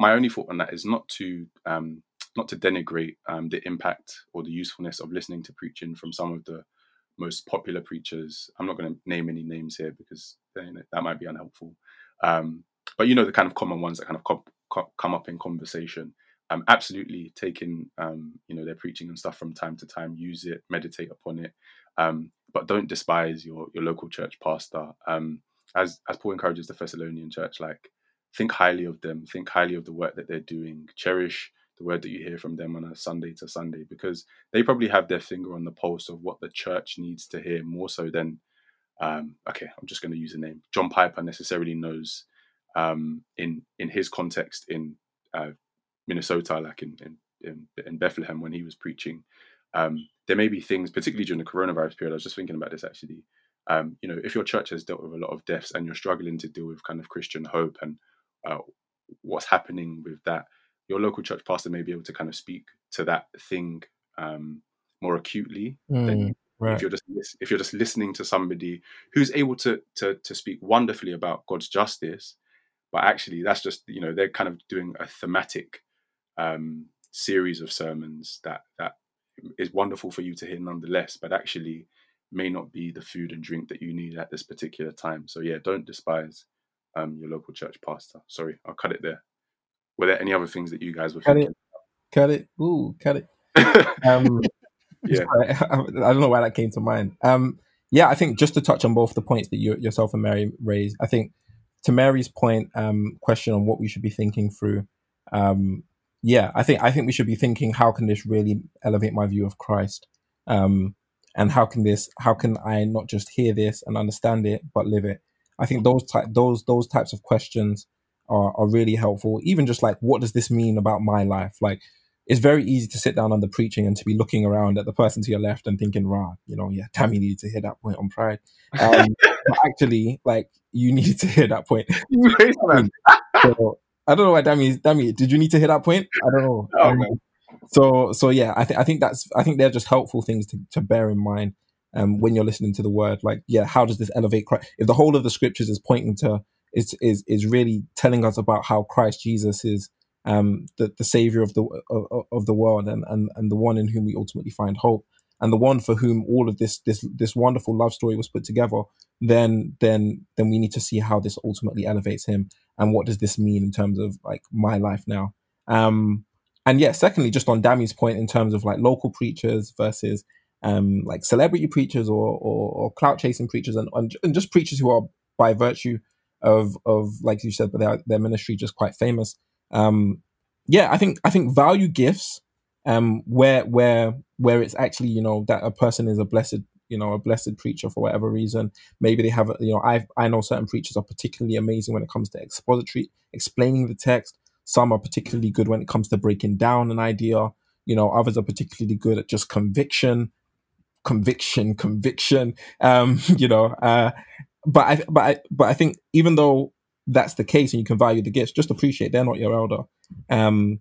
My only thought on that is not to um, not to denigrate um, the impact or the usefulness of listening to preaching from some of the most popular preachers. I'm not going to name any names here because that might be unhelpful. Um, but you know the kind of common ones that kind of com- come up in conversation um, absolutely taking um, you know their preaching and stuff from time to time use it meditate upon it um, but don't despise your your local church pastor um, as as paul encourages the thessalonian church like think highly of them think highly of the work that they're doing cherish the word that you hear from them on a sunday to sunday because they probably have their finger on the pulse of what the church needs to hear more so than um, okay i'm just going to use a name john piper necessarily knows um, in in his context in uh, Minnesota, like in in, in Bethlehem when he was preaching. Um, there may be things, particularly during the coronavirus period. I was just thinking about this actually. Um, you know, if your church has dealt with a lot of deaths and you're struggling to deal with kind of Christian hope and uh, what's happening with that, your local church pastor may be able to kind of speak to that thing um, more acutely mm, than right. if you're just if you're just listening to somebody who's able to to to speak wonderfully about God's justice, but actually that's just you know they're kind of doing a thematic um, series of sermons that that is wonderful for you to hear nonetheless, but actually may not be the food and drink that you need at this particular time. So yeah, don't despise um, your local church pastor. Sorry, I'll cut it there. Were there any other things that you guys were cut thinking? It. Cut it. Ooh, cut it. um, yeah, I don't know why that came to mind. Um, yeah, I think just to touch on both the points that you yourself and Mary raised, I think to Mary's point, um, question on what we should be thinking through. Um, yeah, I think I think we should be thinking how can this really elevate my view of Christ, um, and how can this how can I not just hear this and understand it but live it. I think those type those those types of questions are are really helpful. Even just like what does this mean about my life? Like it's very easy to sit down under preaching and to be looking around at the person to your left and thinking, "Rah, you know, yeah, you needed to hear that point on pride." Um, actually, like you needed to hear that point. so, I don't know why Dammy Dammy, did you need to hit that point? I don't know. Oh, um, so so yeah, I think I think that's I think they're just helpful things to, to bear in mind um, when you're listening to the word. Like, yeah, how does this elevate Christ? If the whole of the scriptures is pointing to is is is really telling us about how Christ Jesus is um, the the savior of the of, of the world and, and and the one in whom we ultimately find hope and the one for whom all of this this this wonderful love story was put together then then then we need to see how this ultimately elevates him and what does this mean in terms of like my life now um and yeah secondly just on Dammy's point in terms of like local preachers versus um like celebrity preachers or or, or clout chasing preachers and, and just preachers who are by virtue of of like you said but their, their ministry just quite famous. Um yeah i think i think value gifts um where where where it's actually you know that a person is a blessed you know a blessed preacher for whatever reason. Maybe they have you know i i know certain preachers are particularly amazing when it comes to expository explaining the text. Some are particularly good when it comes to breaking down an idea. You know others are particularly good at just conviction conviction, conviction. Um, you know, uh, but I, but I, but I think even though that's the case and you can value the gifts, just appreciate they're not your elder. Um,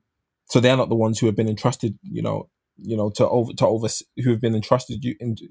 so they're not the ones who have been entrusted, you know, you know, to over to over who have been entrusted you into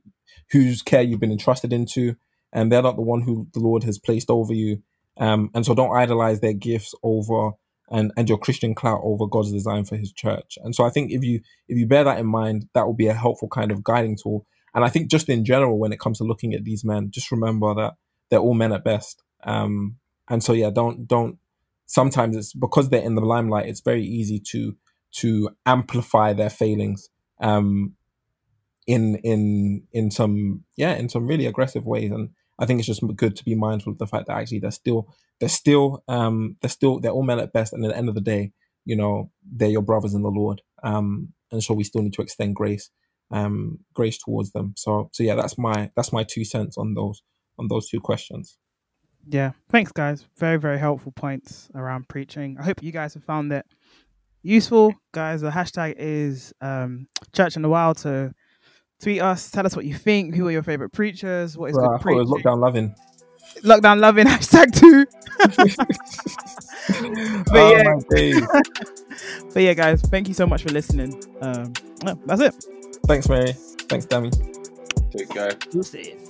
whose care you've been entrusted into, and they're not the one who the Lord has placed over you. Um, and so don't idolize their gifts over and and your Christian clout over God's design for His church. And so I think if you if you bear that in mind, that will be a helpful kind of guiding tool. And I think just in general, when it comes to looking at these men, just remember that they're all men at best. Um, and so yeah, don't don't. Sometimes it's because they're in the limelight. It's very easy to to amplify their failings um, in in in some yeah in some really aggressive ways. And I think it's just good to be mindful of the fact that actually they're still they're still um, they're still they're all men at best. And at the end of the day, you know, they're your brothers in the Lord. Um, and so we still need to extend grace um, grace towards them. So so yeah, that's my that's my two cents on those on those two questions. Yeah, thanks, guys. Very, very helpful points around preaching. I hope you guys have found it useful, guys. The hashtag is um, Church in the Wild. So tweet us, tell us what you think. Who are your favorite preachers? What is I thought it was lockdown loving. Lockdown loving hashtag too. but Oh, yeah, but yeah, guys, thank you so much for listening. Um, yeah, that's it. Thanks, Mary. Thanks, Dami. Take care. Deuces.